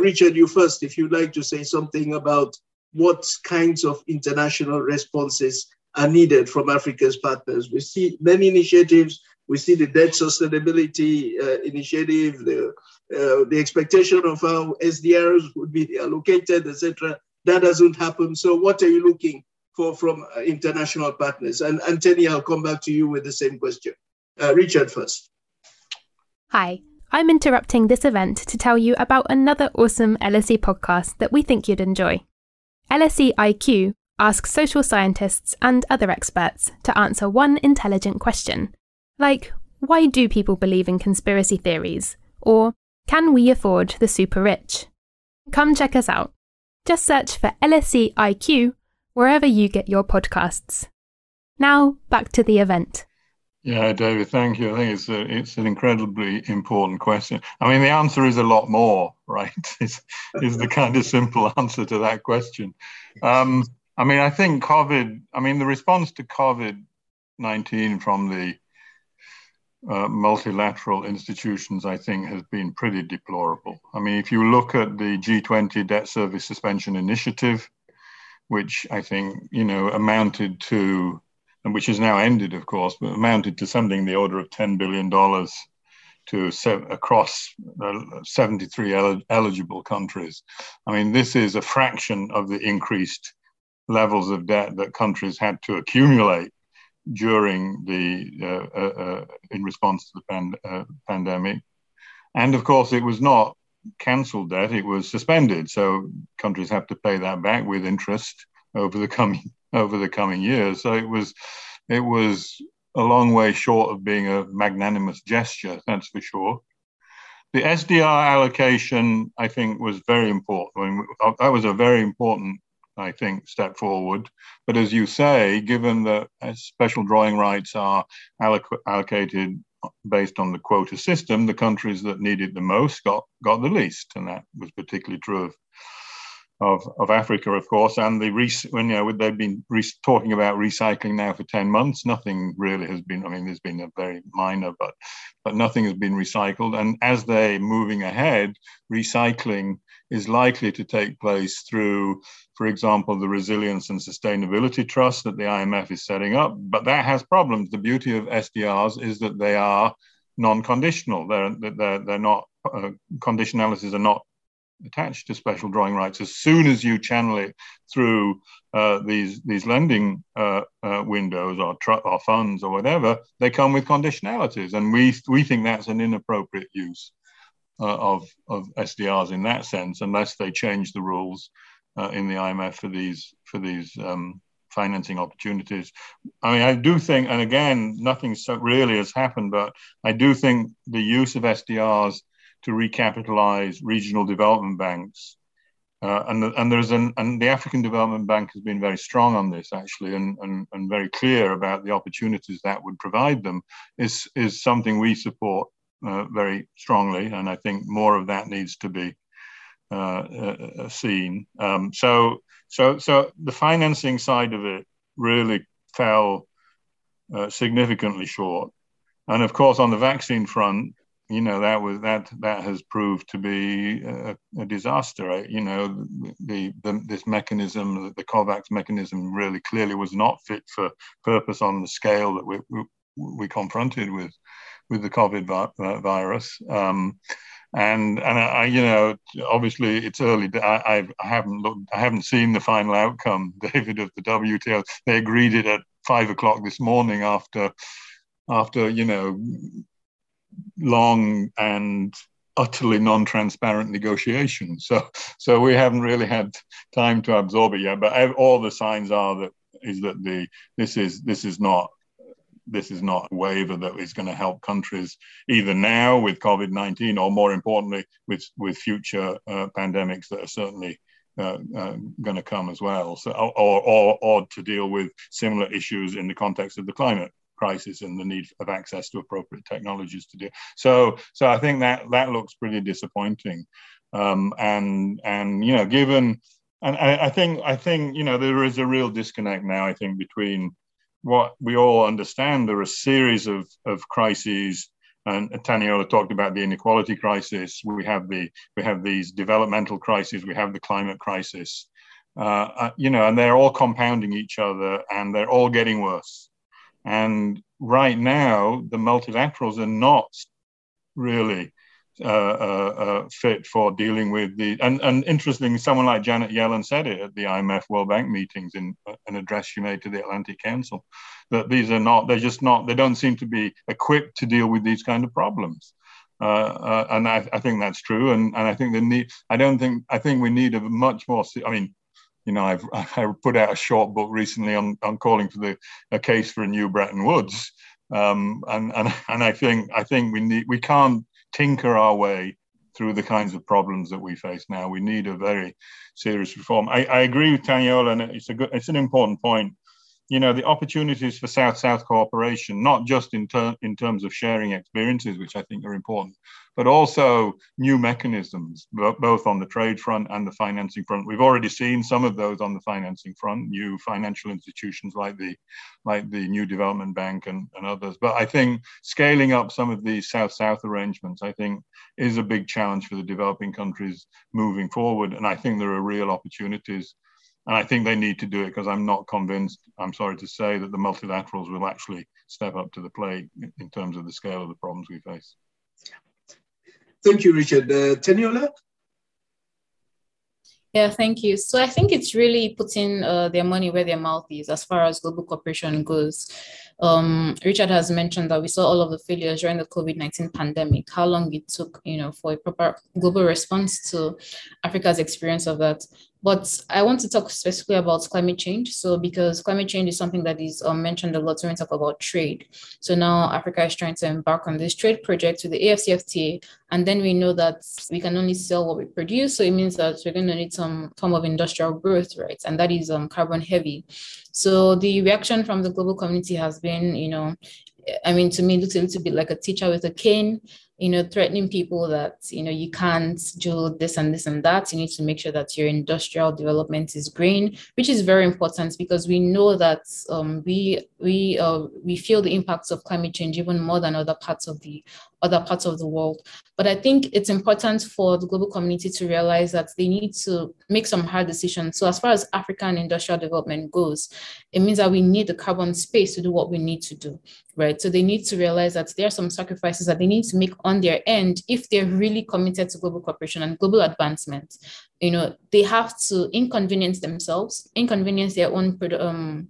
Richard, you first, if you'd like to say something about what kinds of international responses are needed from Africa's partners. We see many initiatives. We see the debt sustainability uh, initiative, the, the expectation of how SDRs would be allocated, etc that doesn't happen. So what are you looking for from uh, international partners? And Anthony, I'll come back to you with the same question. Uh, Richard first. Hi, I'm interrupting this event to tell you about another awesome LSE podcast that we think you'd enjoy. LSE IQ asks social scientists and other experts to answer one intelligent question, like why do people believe in conspiracy theories? Or can we afford the super rich? Come check us out. Just search for LSE IQ wherever you get your podcasts. Now, back to the event. Yeah, David, thank you. I think it's a, it's an incredibly important question. I mean, the answer is a lot more, *laughs* right? Is is the kind of simple *laughs* answer to that question. Um, I mean, I think COVID. I mean, the response to COVID nineteen from the uh, multilateral institutions, I think, has been pretty deplorable. I mean, if you look at the G20 debt service suspension initiative, which I think, you know, amounted to, and which has now ended, of course, but amounted to something in the order of $10 billion to se- across uh, 73 el- eligible countries. I mean, this is a fraction of the increased levels of debt that countries had to accumulate during the uh, uh, uh, in response to the pand- pandemic, and of course it was not cancelled debt; it was suspended. So countries have to pay that back with interest over the coming *laughs* over the coming years. So it was it was a long way short of being a magnanimous gesture, that's for sure. The SDR allocation, I think, was very important. I mean, that was a very important I think, step forward. But as you say, given that uh, special drawing rights are alloc- allocated based on the quota system, the countries that needed the most got, got the least. And that was particularly true of of, of Africa, of course, and the when you know they've been re- talking about recycling now for ten months. Nothing really has been. I mean, there's been a very minor, but but nothing has been recycled. And as they're moving ahead, recycling is likely to take place through, for example, the Resilience and Sustainability Trust that the IMF is setting up. But that has problems. The beauty of SDRs is that they are non-conditional. They're they're they're not uh, conditionalities are not attached to special drawing rights. As soon as you channel it through uh, these these lending uh, uh, windows or, tr- or funds or whatever, they come with conditionalities, and we we think that's an inappropriate use uh, of of SDRs in that sense, unless they change the rules uh, in the IMF for these for these. Um, financing opportunities. I mean, I do think, and again, nothing so really has happened, but I do think the use of SDRs to recapitalize regional development banks. Uh, and, and there's an and the African Development Bank has been very strong on this actually, and, and, and very clear about the opportunities that would provide them is is something we support uh, very strongly, and I think more of that needs to be uh, uh, uh seen. Um, so so so the financing side of it really fell uh, significantly short, and of course on the vaccine front, you know that was that that has proved to be a, a disaster. You know the, the this mechanism, the COVAX mechanism, really clearly was not fit for purpose on the scale that we we, we confronted with with the COVID vi- virus. Um, and and I, you know, obviously it's early. I, I haven't looked, I haven't seen the final outcome, *laughs* David, of the WTO. They agreed it at five o'clock this morning after after you know long and utterly non-transparent negotiations. So, so we haven't really had time to absorb it yet. But all the signs are that is that the this is this is not this is not a waiver that is going to help countries either now with COVID nineteen or more importantly with with future uh, pandemics that are certainly. Uh, uh, going to come as well, so or, or or to deal with similar issues in the context of the climate crisis and the need of access to appropriate technologies to do. So, so I think that that looks pretty disappointing. Um, and and you know, given and I, I, think I think you know there is a real disconnect now. I think between what we all understand there are a series of of crises. And Teniola talked about the inequality crisis. We have the we have these developmental crises. We have the climate crisis. Uh, uh you know, and they're all compounding each other, and they're all getting worse. And right now, the multilaterals are not really uh, uh, uh, fit for dealing with the. And, and interestingly, someone like Janet Yellen said it at the IMF World Bank meetings in an address she made to the Atlantic Council that these are not, they're just not, they don't seem to be equipped to deal with these kind of problems. Uh, uh, and I, I, think that's true. And, and I think the need, I don't think, I think we need a much more, I mean, you know, I've *laughs* I put out a short book recently on, on calling for the a case for a new Bretton Woods, um, and and and I think I think we need we can't tinker our way through the kinds of problems that we face now. We need a very serious reform. I, I agree with Teniola, and it's a good, it's an important point you know the opportunities for south-south cooperation not just in, ter- in terms of sharing experiences which i think are important but also new mechanisms both on the trade front and the financing front. We've already seen some of those on the financing front new financial institutions like the like the new development bank and, and others. But i think scaling up some of these south-south arrangements i think is a big challenge for the developing countries moving forward and i think there are real opportunities and I think they need to do it because I'm not convinced, I'm sorry to say, that the multilaterals will actually step up to the plate in terms of the scale of the problems we face. Thank you, Richard. Uh, Teniola? Yeah, thank you. So I think it's really putting uh, their money where their mouth is as far as global cooperation goes. Um, Richard has mentioned that we saw all of the failures during the COVID-19 pandemic, how long it took, you know, for a proper global response to Africa's experience of that. But I want to talk specifically about climate change. So, because climate change is something that is um, mentioned a lot when we talk about trade. So now Africa is trying to embark on this trade project with the AFCFTA, and then we know that we can only sell what we produce. So it means that we're going to need some form of industrial growth, right? And that is um, carbon heavy. So the reaction from the global community has been, you know, I mean, to me, it looks a little bit like a teacher with a cane you know, threatening people that, you know, you can't do this and this and that. You need to make sure that your industrial development is green, which is very important because we know that um, we we uh, we feel the impacts of climate change even more than other parts of the other parts of the world. But I think it's important for the global community to realize that they need to make some hard decisions. So, as far as African industrial development goes, it means that we need the carbon space to do what we need to do, right? So, they need to realize that there are some sacrifices that they need to make on their end if they're really committed to global cooperation and global advancement. You know, they have to inconvenience themselves, inconvenience their own um,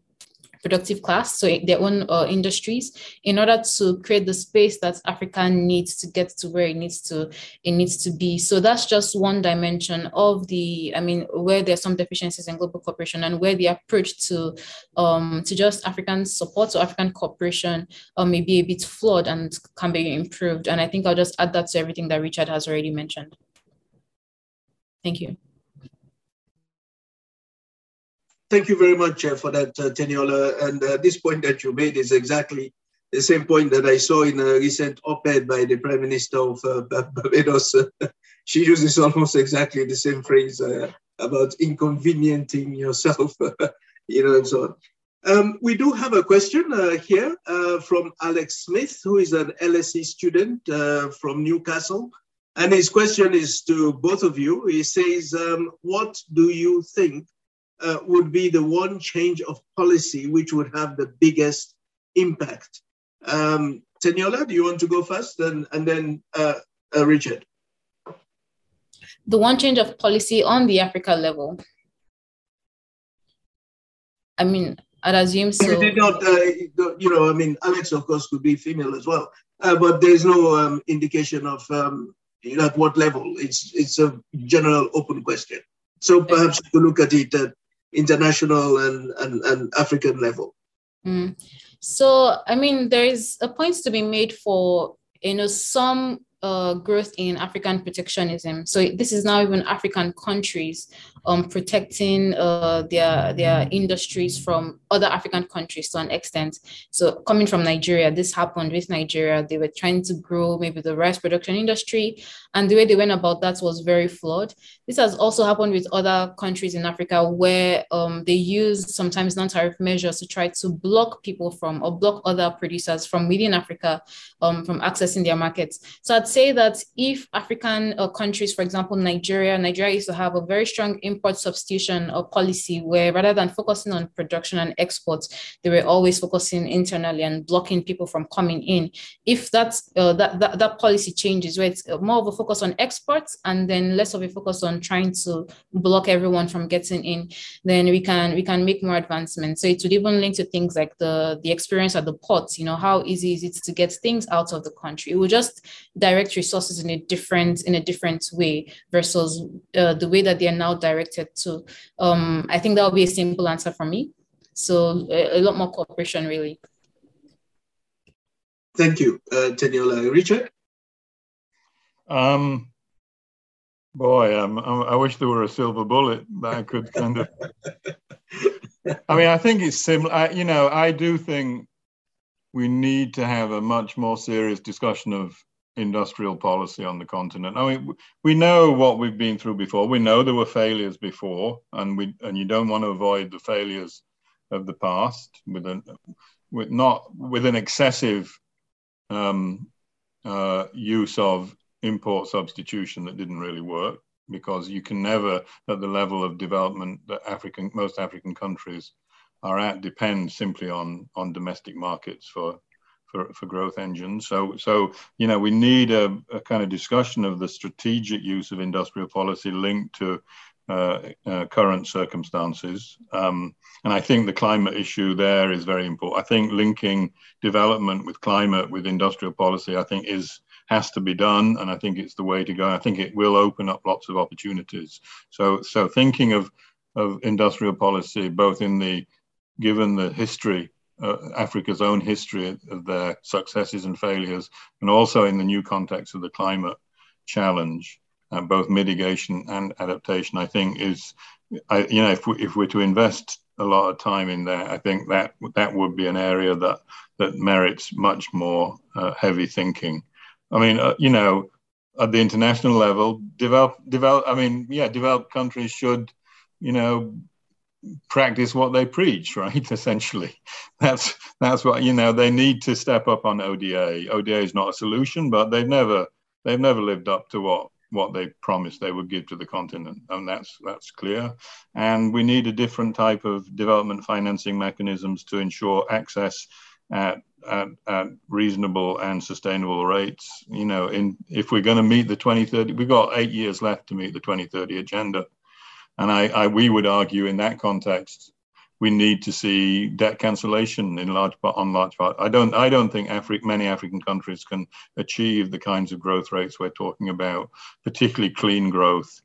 productive class, so their own uh, industries, in order to create the space that Africa needs to get to where it needs to it needs to be. So that's just one dimension of the, I mean, where there's some deficiencies in global cooperation and where the approach to um, to just African support or African cooperation uh, may be a bit flawed and can be improved. And I think I'll just add that to everything that Richard has already mentioned. Thank you. Thank you very much uh, for that, uh, Teniola. And uh, this point that you made is exactly the same point that I saw in a recent op-ed by the Prime Minister of uh, Barbados. *laughs* she uses almost exactly the same phrase uh, about inconveniencing yourself, *laughs* you know, and so on. Um, we do have a question uh, here from Alex Smith, who is an LSE student from Newcastle. And his question is to both of you. He says, um, What do you think uh, would be the one change of policy which would have the biggest impact. Um, Teniola, do you want to go first, and and then uh, uh, Richard? The one change of policy on the Africa level. I mean, I'd assume so. You did not, uh, you know, I mean, Alex, of course, could be female as well, uh, but there's no um, indication of um, you know, at what level. It's it's a general open question. So perhaps you could look at it at international and, and, and African level. Mm. So, I mean, there is a point to be made for, you know, some uh, growth in African protectionism. So this is now even African countries um, protecting uh, their their industries from other African countries to an extent. So coming from Nigeria, this happened with Nigeria. They were trying to grow maybe the rice production industry, and the way they went about that was very flawed. This has also happened with other countries in Africa where um, they use sometimes non-tariff measures to try to block people from or block other producers from within Africa um, from accessing their markets. So Say that if African uh, countries, for example, Nigeria, Nigeria used to have a very strong import substitution or policy where rather than focusing on production and exports, they were always focusing internally and blocking people from coming in. If that's uh, that, that that policy changes, where it's more of a focus on exports and then less of a focus on trying to block everyone from getting in, then we can we can make more advancements. So it would even link to things like the the experience at the ports. You know, how easy is it to get things out of the country? It will just direct resources in a different in a different way versus uh, the way that they are now directed directed to. Um, I think that would be a simple answer for me. So a, a lot more cooperation, really. Thank you, uh, Teniola. Richard? Um, boy, um, I wish there were a silver bullet that I could kind of. *laughs* I mean, I think it's similar. I, you know, I do think we need to have a much more serious discussion of industrial policy on the continent. I mean, we know what we've been through before. We know there were failures before, and we and you don't want to avoid the failures of the past with an with not with an excessive um, uh, use of import substitution that didn't really work because you can never at the level of development that African most African countries are at depend simply on on domestic markets for for, for growth engines. So, so you know, we need a, a kind of discussion of the strategic use of industrial policy linked to uh, uh, current circumstances. Um, and I think the climate issue there is very important. I think linking development with climate with industrial policy, I think, is has to be done, and I think it's the way to go. I think it will open up lots of opportunities. So, so thinking of of industrial policy, both in the given the history uh, Africa's own history of their successes and failures, and also in the new context of the climate challenge, uh, both mitigation and adaptation, I think is, I, you know, if, we, if we're to invest a lot of time in there, I think that that would be an area that that merits much more uh, heavy thinking. I mean, uh, you know, at the international level, develop, develop. I mean, yeah, developed countries should, you know, practice what they preach, *laughs* right? Essentially, that's that's what you know. They need to step up on ODA. ODA is not a solution, but they've never they've never lived up to what what they promised they would give to the continent, and that's that's clear. And we need a different type of development financing mechanisms to ensure access at, at, at reasonable and sustainable rates. You know, in if we're going to meet the 2030, we've got eight years left to meet the 2030 agenda, and I, I we would argue in that context we need to see debt cancellation in large part on large part. I don't I don't think Afri- many African countries can achieve the kinds of growth rates we're talking about, particularly clean growth,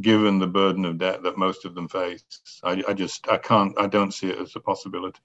given the burden of debt that most of them face. I, I just I can't I don't see it as a possibility.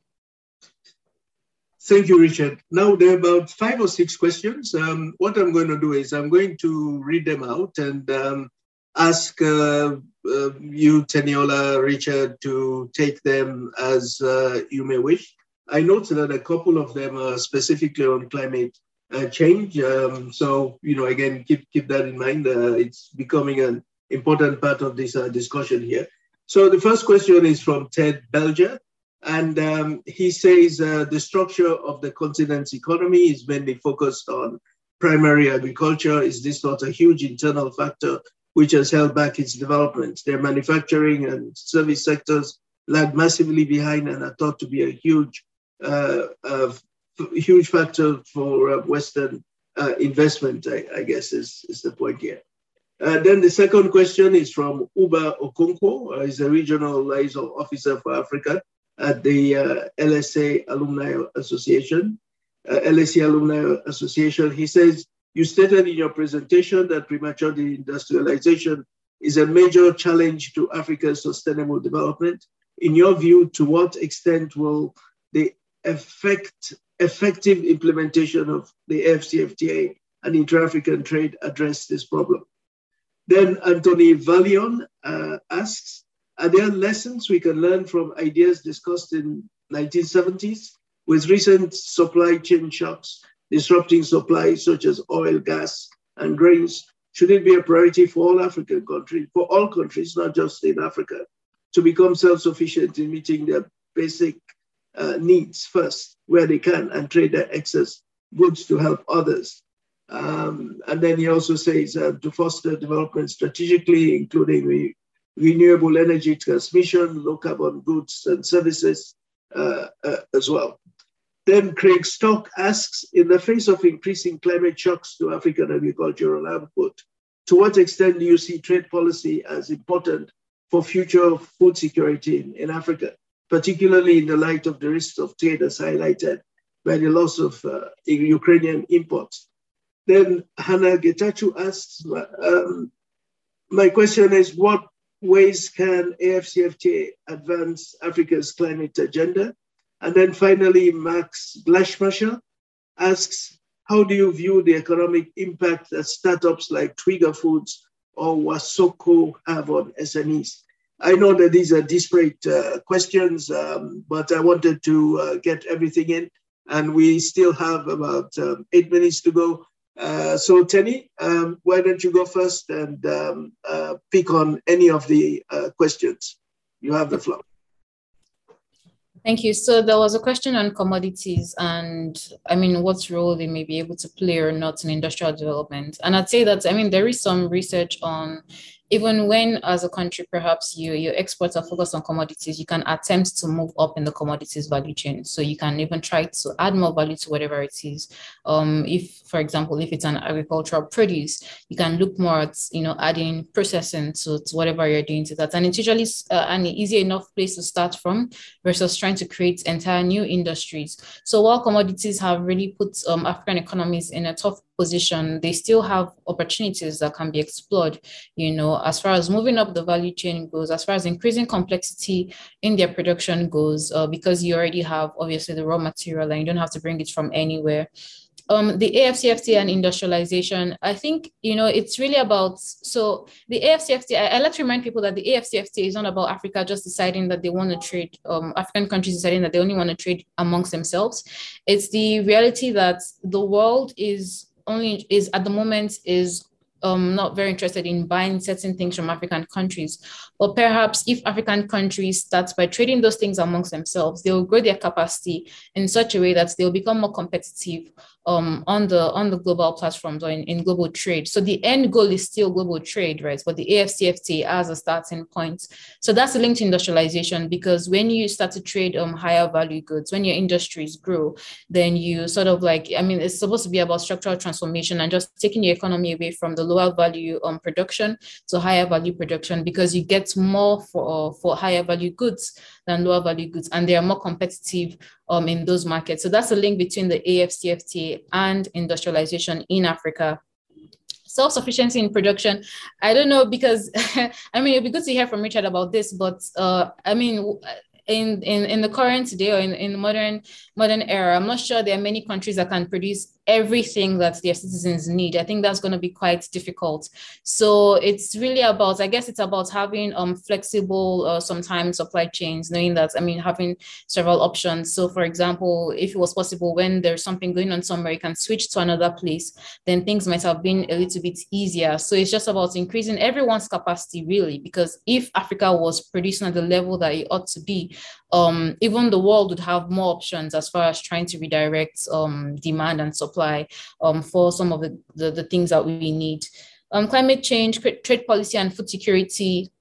Thank you, Richard. Now there are about five or six questions. Um, what I'm going to do is I'm going to read them out and um, ask uh, uh, you, Teniola, Richard, to take them as uh, you may wish. I note that a couple of them are specifically on climate uh, change. Um, so, you know, again, keep keep that in mind. Uh, it's becoming an important part of this uh, discussion here. So the first question is from Ted Belger. And um, he says the structure of the continent's economy is mainly focused on primary agriculture. Is this not a huge internal factor which has held back its development. Their manufacturing and service sectors lag massively behind and are thought to be a huge, uh, uh, huge factor for uh, Western uh, investment, I, I, guess is, is the point here. Uh, then the second question is from Uba Okonkwo, he's a regional liaison officer for Africa at the uh, LSA Alumni Association. LSE Alumni Association, he says, you stated in your presentation that premature deindustrialization is a major challenge to Africa's sustainable development. In your view, to what extent will the effect, effective implementation of the AFCFTA and inter-African trade address this problem? Then Anthony Valion uh, asks, are there lessons we can learn from ideas discussed in 1970s with recent supply chain shocks disrupting supplies such as oil, gas, and grains, should it be a priority for all African countries, for all countries, not just in Africa, to become self-sufficient in meeting their basic uh, needs first, where they can, and trade their excess goods to help others. Um, and then he also says uh, to foster development strategically, including re- renewable energy transmission, low carbon goods and services uh, uh as well. Then Craig Stock asks, in the face of increasing climate shocks to African agricultural output, to what extent do you see trade policy as important for future food security in, in Africa, particularly in the light of the risks of trade as highlighted by the loss of uh, Ukrainian imports? Then Hannah Getachu asks, um, my question is, what ways can AFCFTA advance Africa's climate agenda? And then finally, Max Glaschmacher asks, how do you view the economic impact that startups like Twiga Foods or Wasoko have on SMEs? I know that these are disparate uh, questions, um, but I wanted to uh, get everything in, and we still have about um, eight minutes to go. Uh, so, Tenny, um, why don't you go first and um, uh, pick on any of the uh, questions? You have the floor. Thank you. So there was a question on commodities and I mean, what role they may be able to play or not in industrial development. And I'd say that, I mean, there is some research on even when as a country perhaps you your exports are focused on commodities you can attempt to move up in the commodities value chain. So you can even try to add more value to whatever it is. Um, if for example if it's an agricultural produce you can look more at you know adding processing to, to whatever you're doing to that. And it's usually uh, an easy enough place to start from versus trying to create entire new industries. So while commodities have really put um, african economies in a tough position, they still have opportunities that can be explored, you know, as far as moving up the value chain goes, as far as increasing complexity in their production goes, uh, because you already have obviously the raw material and you don't have to bring it from anywhere. Um, the AFCFTA and industrialization, I think, you know, it's really about, so the AFCFTA, I, I, like to remind people that the AFCFTA is not about Africa just deciding that they want to trade, um, African countries deciding that they only want to trade amongst themselves. It's the reality that the world is only is at the moment is um, not very interested in buying certain things from African countries. But perhaps if African countries start by trading those things amongst themselves, they will grow their capacity in such a way that they'll become more competitive um, on the on the global platforms or in, in global trade. So the end goal is still global trade, right? But the AFCFTA as a starting point. So that's linked to industrialization because when you start to trade um, higher value goods, when your industries grow, then you sort of like, I mean, it's supposed to be about structural transformation and just taking your economy away from the lower value um, production to higher value production because you get more for, for higher value goods than lower value goods and they are more competitive um, in those markets. So that's a link between the AFCFTA and industrialization in Africa self-sufficiency in production i don't know because *laughs* i mean it'd be good to hear from richard about this but uh, i mean in, in in the current day or in, in the modern modern era i'm not sure there are many countries that can produce everything that their citizens need. I think that's going to be quite difficult. So it's really about, I guess, it's about having um flexible uh, sometimes supply chains, knowing that I mean having several options. So for example, if it was possible when there's something going on somewhere, you can switch to another place, then things might have been a little bit easier. So it's just about increasing everyone's capacity, really, because if Africa was producing at the level that it ought to be, um, even the world would have more options as far as trying to redirect um, demand and supply um, for some of the, the, the things that we need. Um, climate change, trade policy, and food security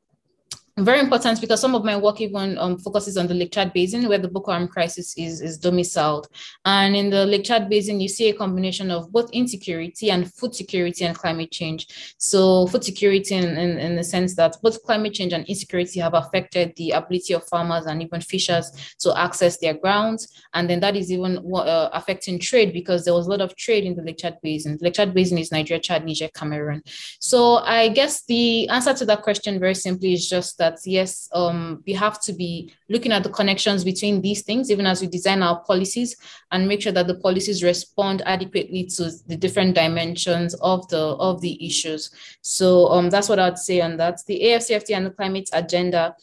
very important because some of my work even um, focuses on the Lake Chad Basin where the Boko Haram crisis is, is domiciled. And in the Lake Chad Basin, you see a combination of both insecurity and food security and climate change. So food security in, in, in the sense that both climate change and insecurity have affected the ability of farmers and even fishers to access their grounds. And then that is even uh, affecting trade because there was a lot of trade in the Lake Chad Basin. The Lake Chad Basin is Nigeria, Chad, Niger, Cameroon. So I guess the answer to that question very simply is just that yes, um, we have to be looking at the connections between these things, even as we design our policies, and make sure that the policies respond adequately to the different dimensions of the of the issues. So um, that's what I'd say on that. The AFCFTA and the climate agenda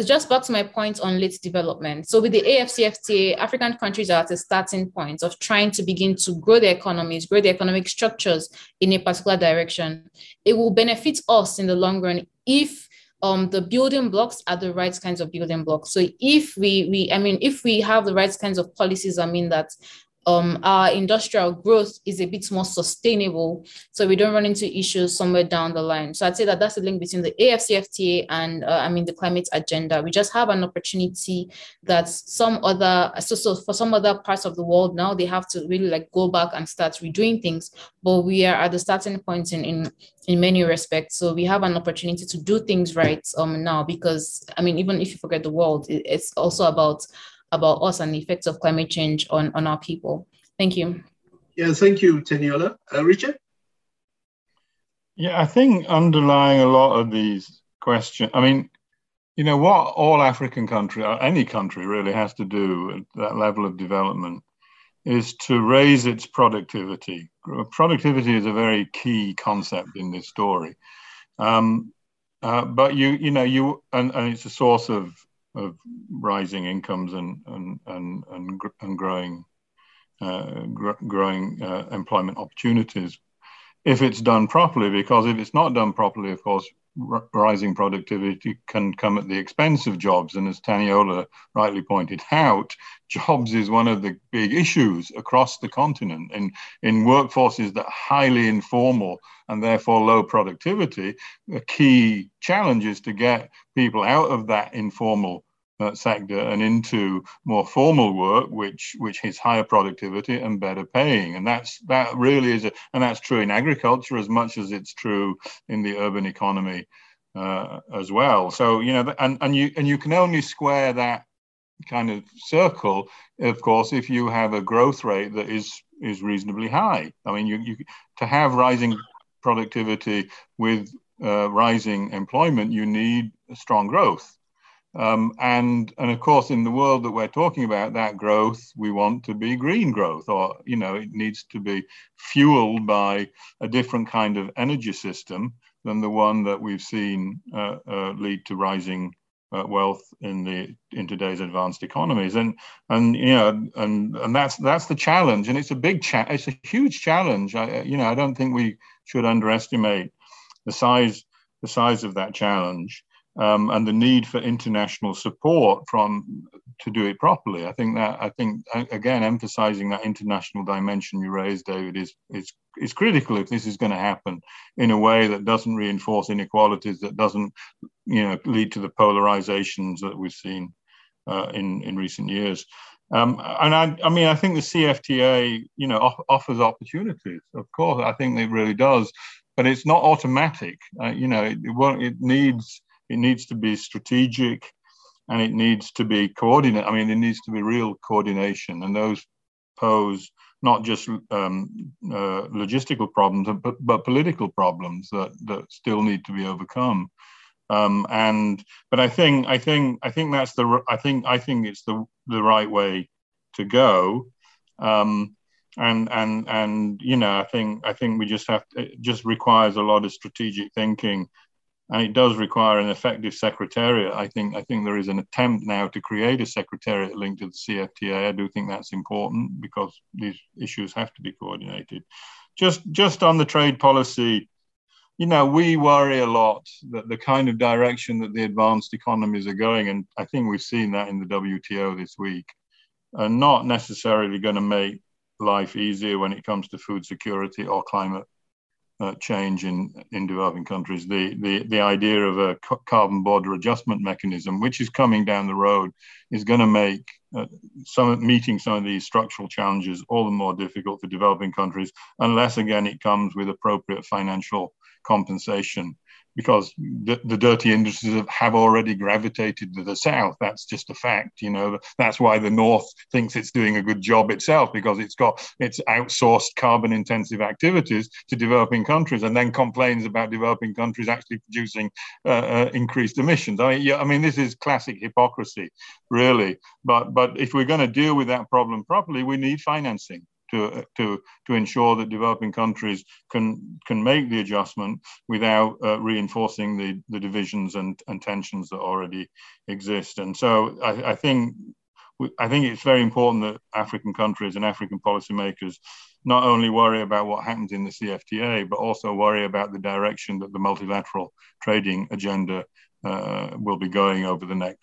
just back to my point on late development. So with the AFCFTA, African countries are at a starting point of trying to begin to grow their economies, grow their economic structures in a particular direction. It will benefit us in the long run if um, the building blocks are the right kinds of building blocks. So if we, we, I mean, if we have the right kinds of policies, I mean that um, our industrial growth is a bit more sustainable so we don't run into issues somewhere down the line. So I'd say that that's the link between the AFCFTA and uh, I mean the climate agenda. We just have an opportunity that some other so, so for some other parts of the world now they have to really like go back and start redoing things, but we are at the starting point in in, in many respects. So we have an opportunity to do things right um now because I mean even if you forget the world, it, it's also about about us and the effects of climate change on, on our people. Thank you. Yeah, thank you, Teniola. Uh, Richard? Yeah, I think underlying a lot of these questions, I mean, you know, what all African country, or any country really has to do at that level of development is to raise its productivity. Productivity is a very key concept in this story. Um, uh, but you, you know, you, and, and it's a source of of rising incomes and and and and, and growing uh, gr- growing uh, employment opportunities if it's done properly. Because if it's not done properly, of course, r- rising productivity can come at the expense of jobs. And as Teniola rightly pointed out, jobs is one of the big issues across the continent. In in workforces that are highly informal and therefore low productivity, the key challenge is to get people out of that informal uh, sector and into more formal work, which which is higher productivity and better paying. And that's that really is, a, and that's true in agriculture as much as it's true in the urban economy uh, as well. So you know, and and you and you can only square that kind of circle, of course, if you have a growth rate that is is reasonably high. I mean, you, you to have rising productivity with uh, rising employment, you need strong growth. Um, and and of course, in the world that we're talking about, that growth we want to be green growth, or you know, it needs to be fueled by a different kind of energy system than the one that we've seen uh, uh, lead to rising uh, wealth in the in today's advanced economies. And and you know and and that's that's the challenge. And it's a big cha- it's a huge challenge. I, you know i don't think we should underestimate the size the size of that challenge um, and the need for international support from to do it properly. I think that I think again emphasizing that international dimension you raised, David, is is is critical if this is going to happen in a way that doesn't reinforce inequalities, that doesn't you know lead to the polarizations that we've seen uh, in in recent years. Um, and I, I mean, I think the CFTA, you know, off, offers opportunities. Of course, I think it really does, but it's not automatic. Uh, you know, it, it, it needs it needs to be strategic and it needs to be coordinate. I mean, it needs to be real coordination, and those pose not just um, uh, logistical problems, but, but political problems that, that still need to be overcome. Um, and but I think I think I think that's the I think I think it's the the right way to go. Um, and and and you know I think I think we just have to, it just requires a lot of strategic thinking and it does require an effective secretariat. I think I think there is an attempt now to create a secretariat linked to the CFTA. I do think that's important because these issues have to be coordinated. Just just on the trade policy, you know, we worry a lot that the kind of direction that the advanced economies are going, and I think we've seen that in the WTO this week, are not necessarily going to make life easier when it comes to food security or climate uh, change in, in developing countries. The, the, the idea of a carbon border adjustment mechanism, which is coming down the road, is going to make uh, some meeting some of these structural challenges all the more difficult for developing countries, unless again it comes with appropriate financial compensation because the, the, dirty industries have already gravitated to the south. That's just a fact. You know, that's why the north thinks it's doing a good job itself because it's got it's outsourced carbon intensive activities to developing countries and then complains about developing countries actually producing uh, uh, increased emissions. I mean, yeah, I mean, this is classic hypocrisy, really. But but if we're going to deal with that problem properly, we need financing to, to, to ensure that developing countries can, can make the adjustment without uh, reinforcing the, the divisions and, and tensions that already exist. And so I, I think I think it's very important that African countries and African policymakers not only worry about what happens in the CFTA, but also worry about the direction that the multilateral trading agenda uh, will be going over the next.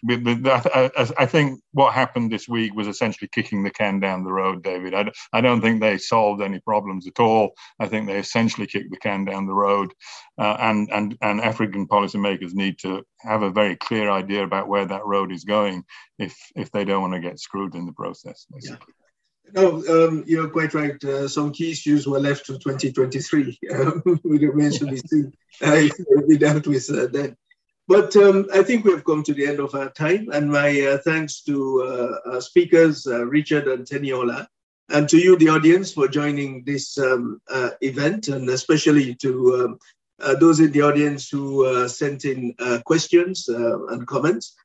I think what happened this week was essentially kicking the can down the road, David. I, don't think they solved any problems at all. I think they essentially kicked the can down the road, uh, and and and African policymakers need to have a very clear idea about where that road is going if if they don't want to get screwed in the process. No, um, you're quite right. Uh, some key issues were left to 2023. *laughs* Uh, we remains to be seen uh, dealt with uh. But um, I think we have come to the end of our time, and my uh, thanks to uh, our speakers, uh, Richard and Teniola, and to you, the audience, for joining this um, uh, event, and especially to um, uh, those in the audience who uh, sent in questions and comments.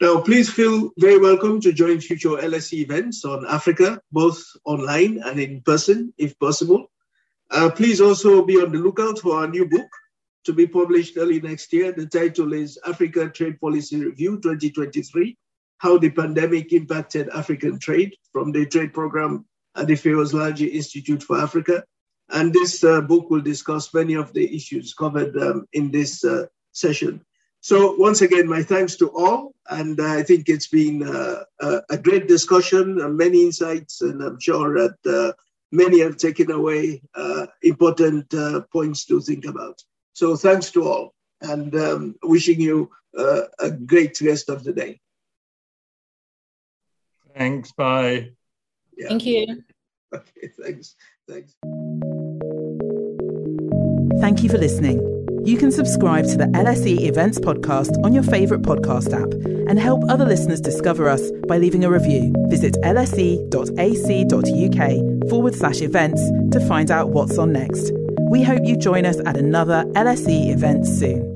Now, please feel very welcome to join future LSE events on Africa, both online and in person, if possible. please also be on the lookout for our new book, to be published early next year. The title is Africa Trade Policy Review 2023 How the Pandemic Impacted African Trade from the Trade Program at the Lalji Institute for Africa. And this uh, book will discuss many of the issues covered um, in this uh, session. So, once again, my thanks to all. And uh, I think it's been uh, a great discussion, uh, many insights, and I'm sure that uh, many have taken away important points to think about. So thanks to all and um, wishing you uh, a great rest of the day. Thanks. Bye. Yeah. Thank you. Okay, thanks. Thanks. Thank you for listening. You can subscribe to the LSE Events Podcast on your favourite podcast app and help other listeners discover us by leaving a review. Visit lse.ac.uk forward slash events to find out what's on next. We hope you join us at another LSE event soon.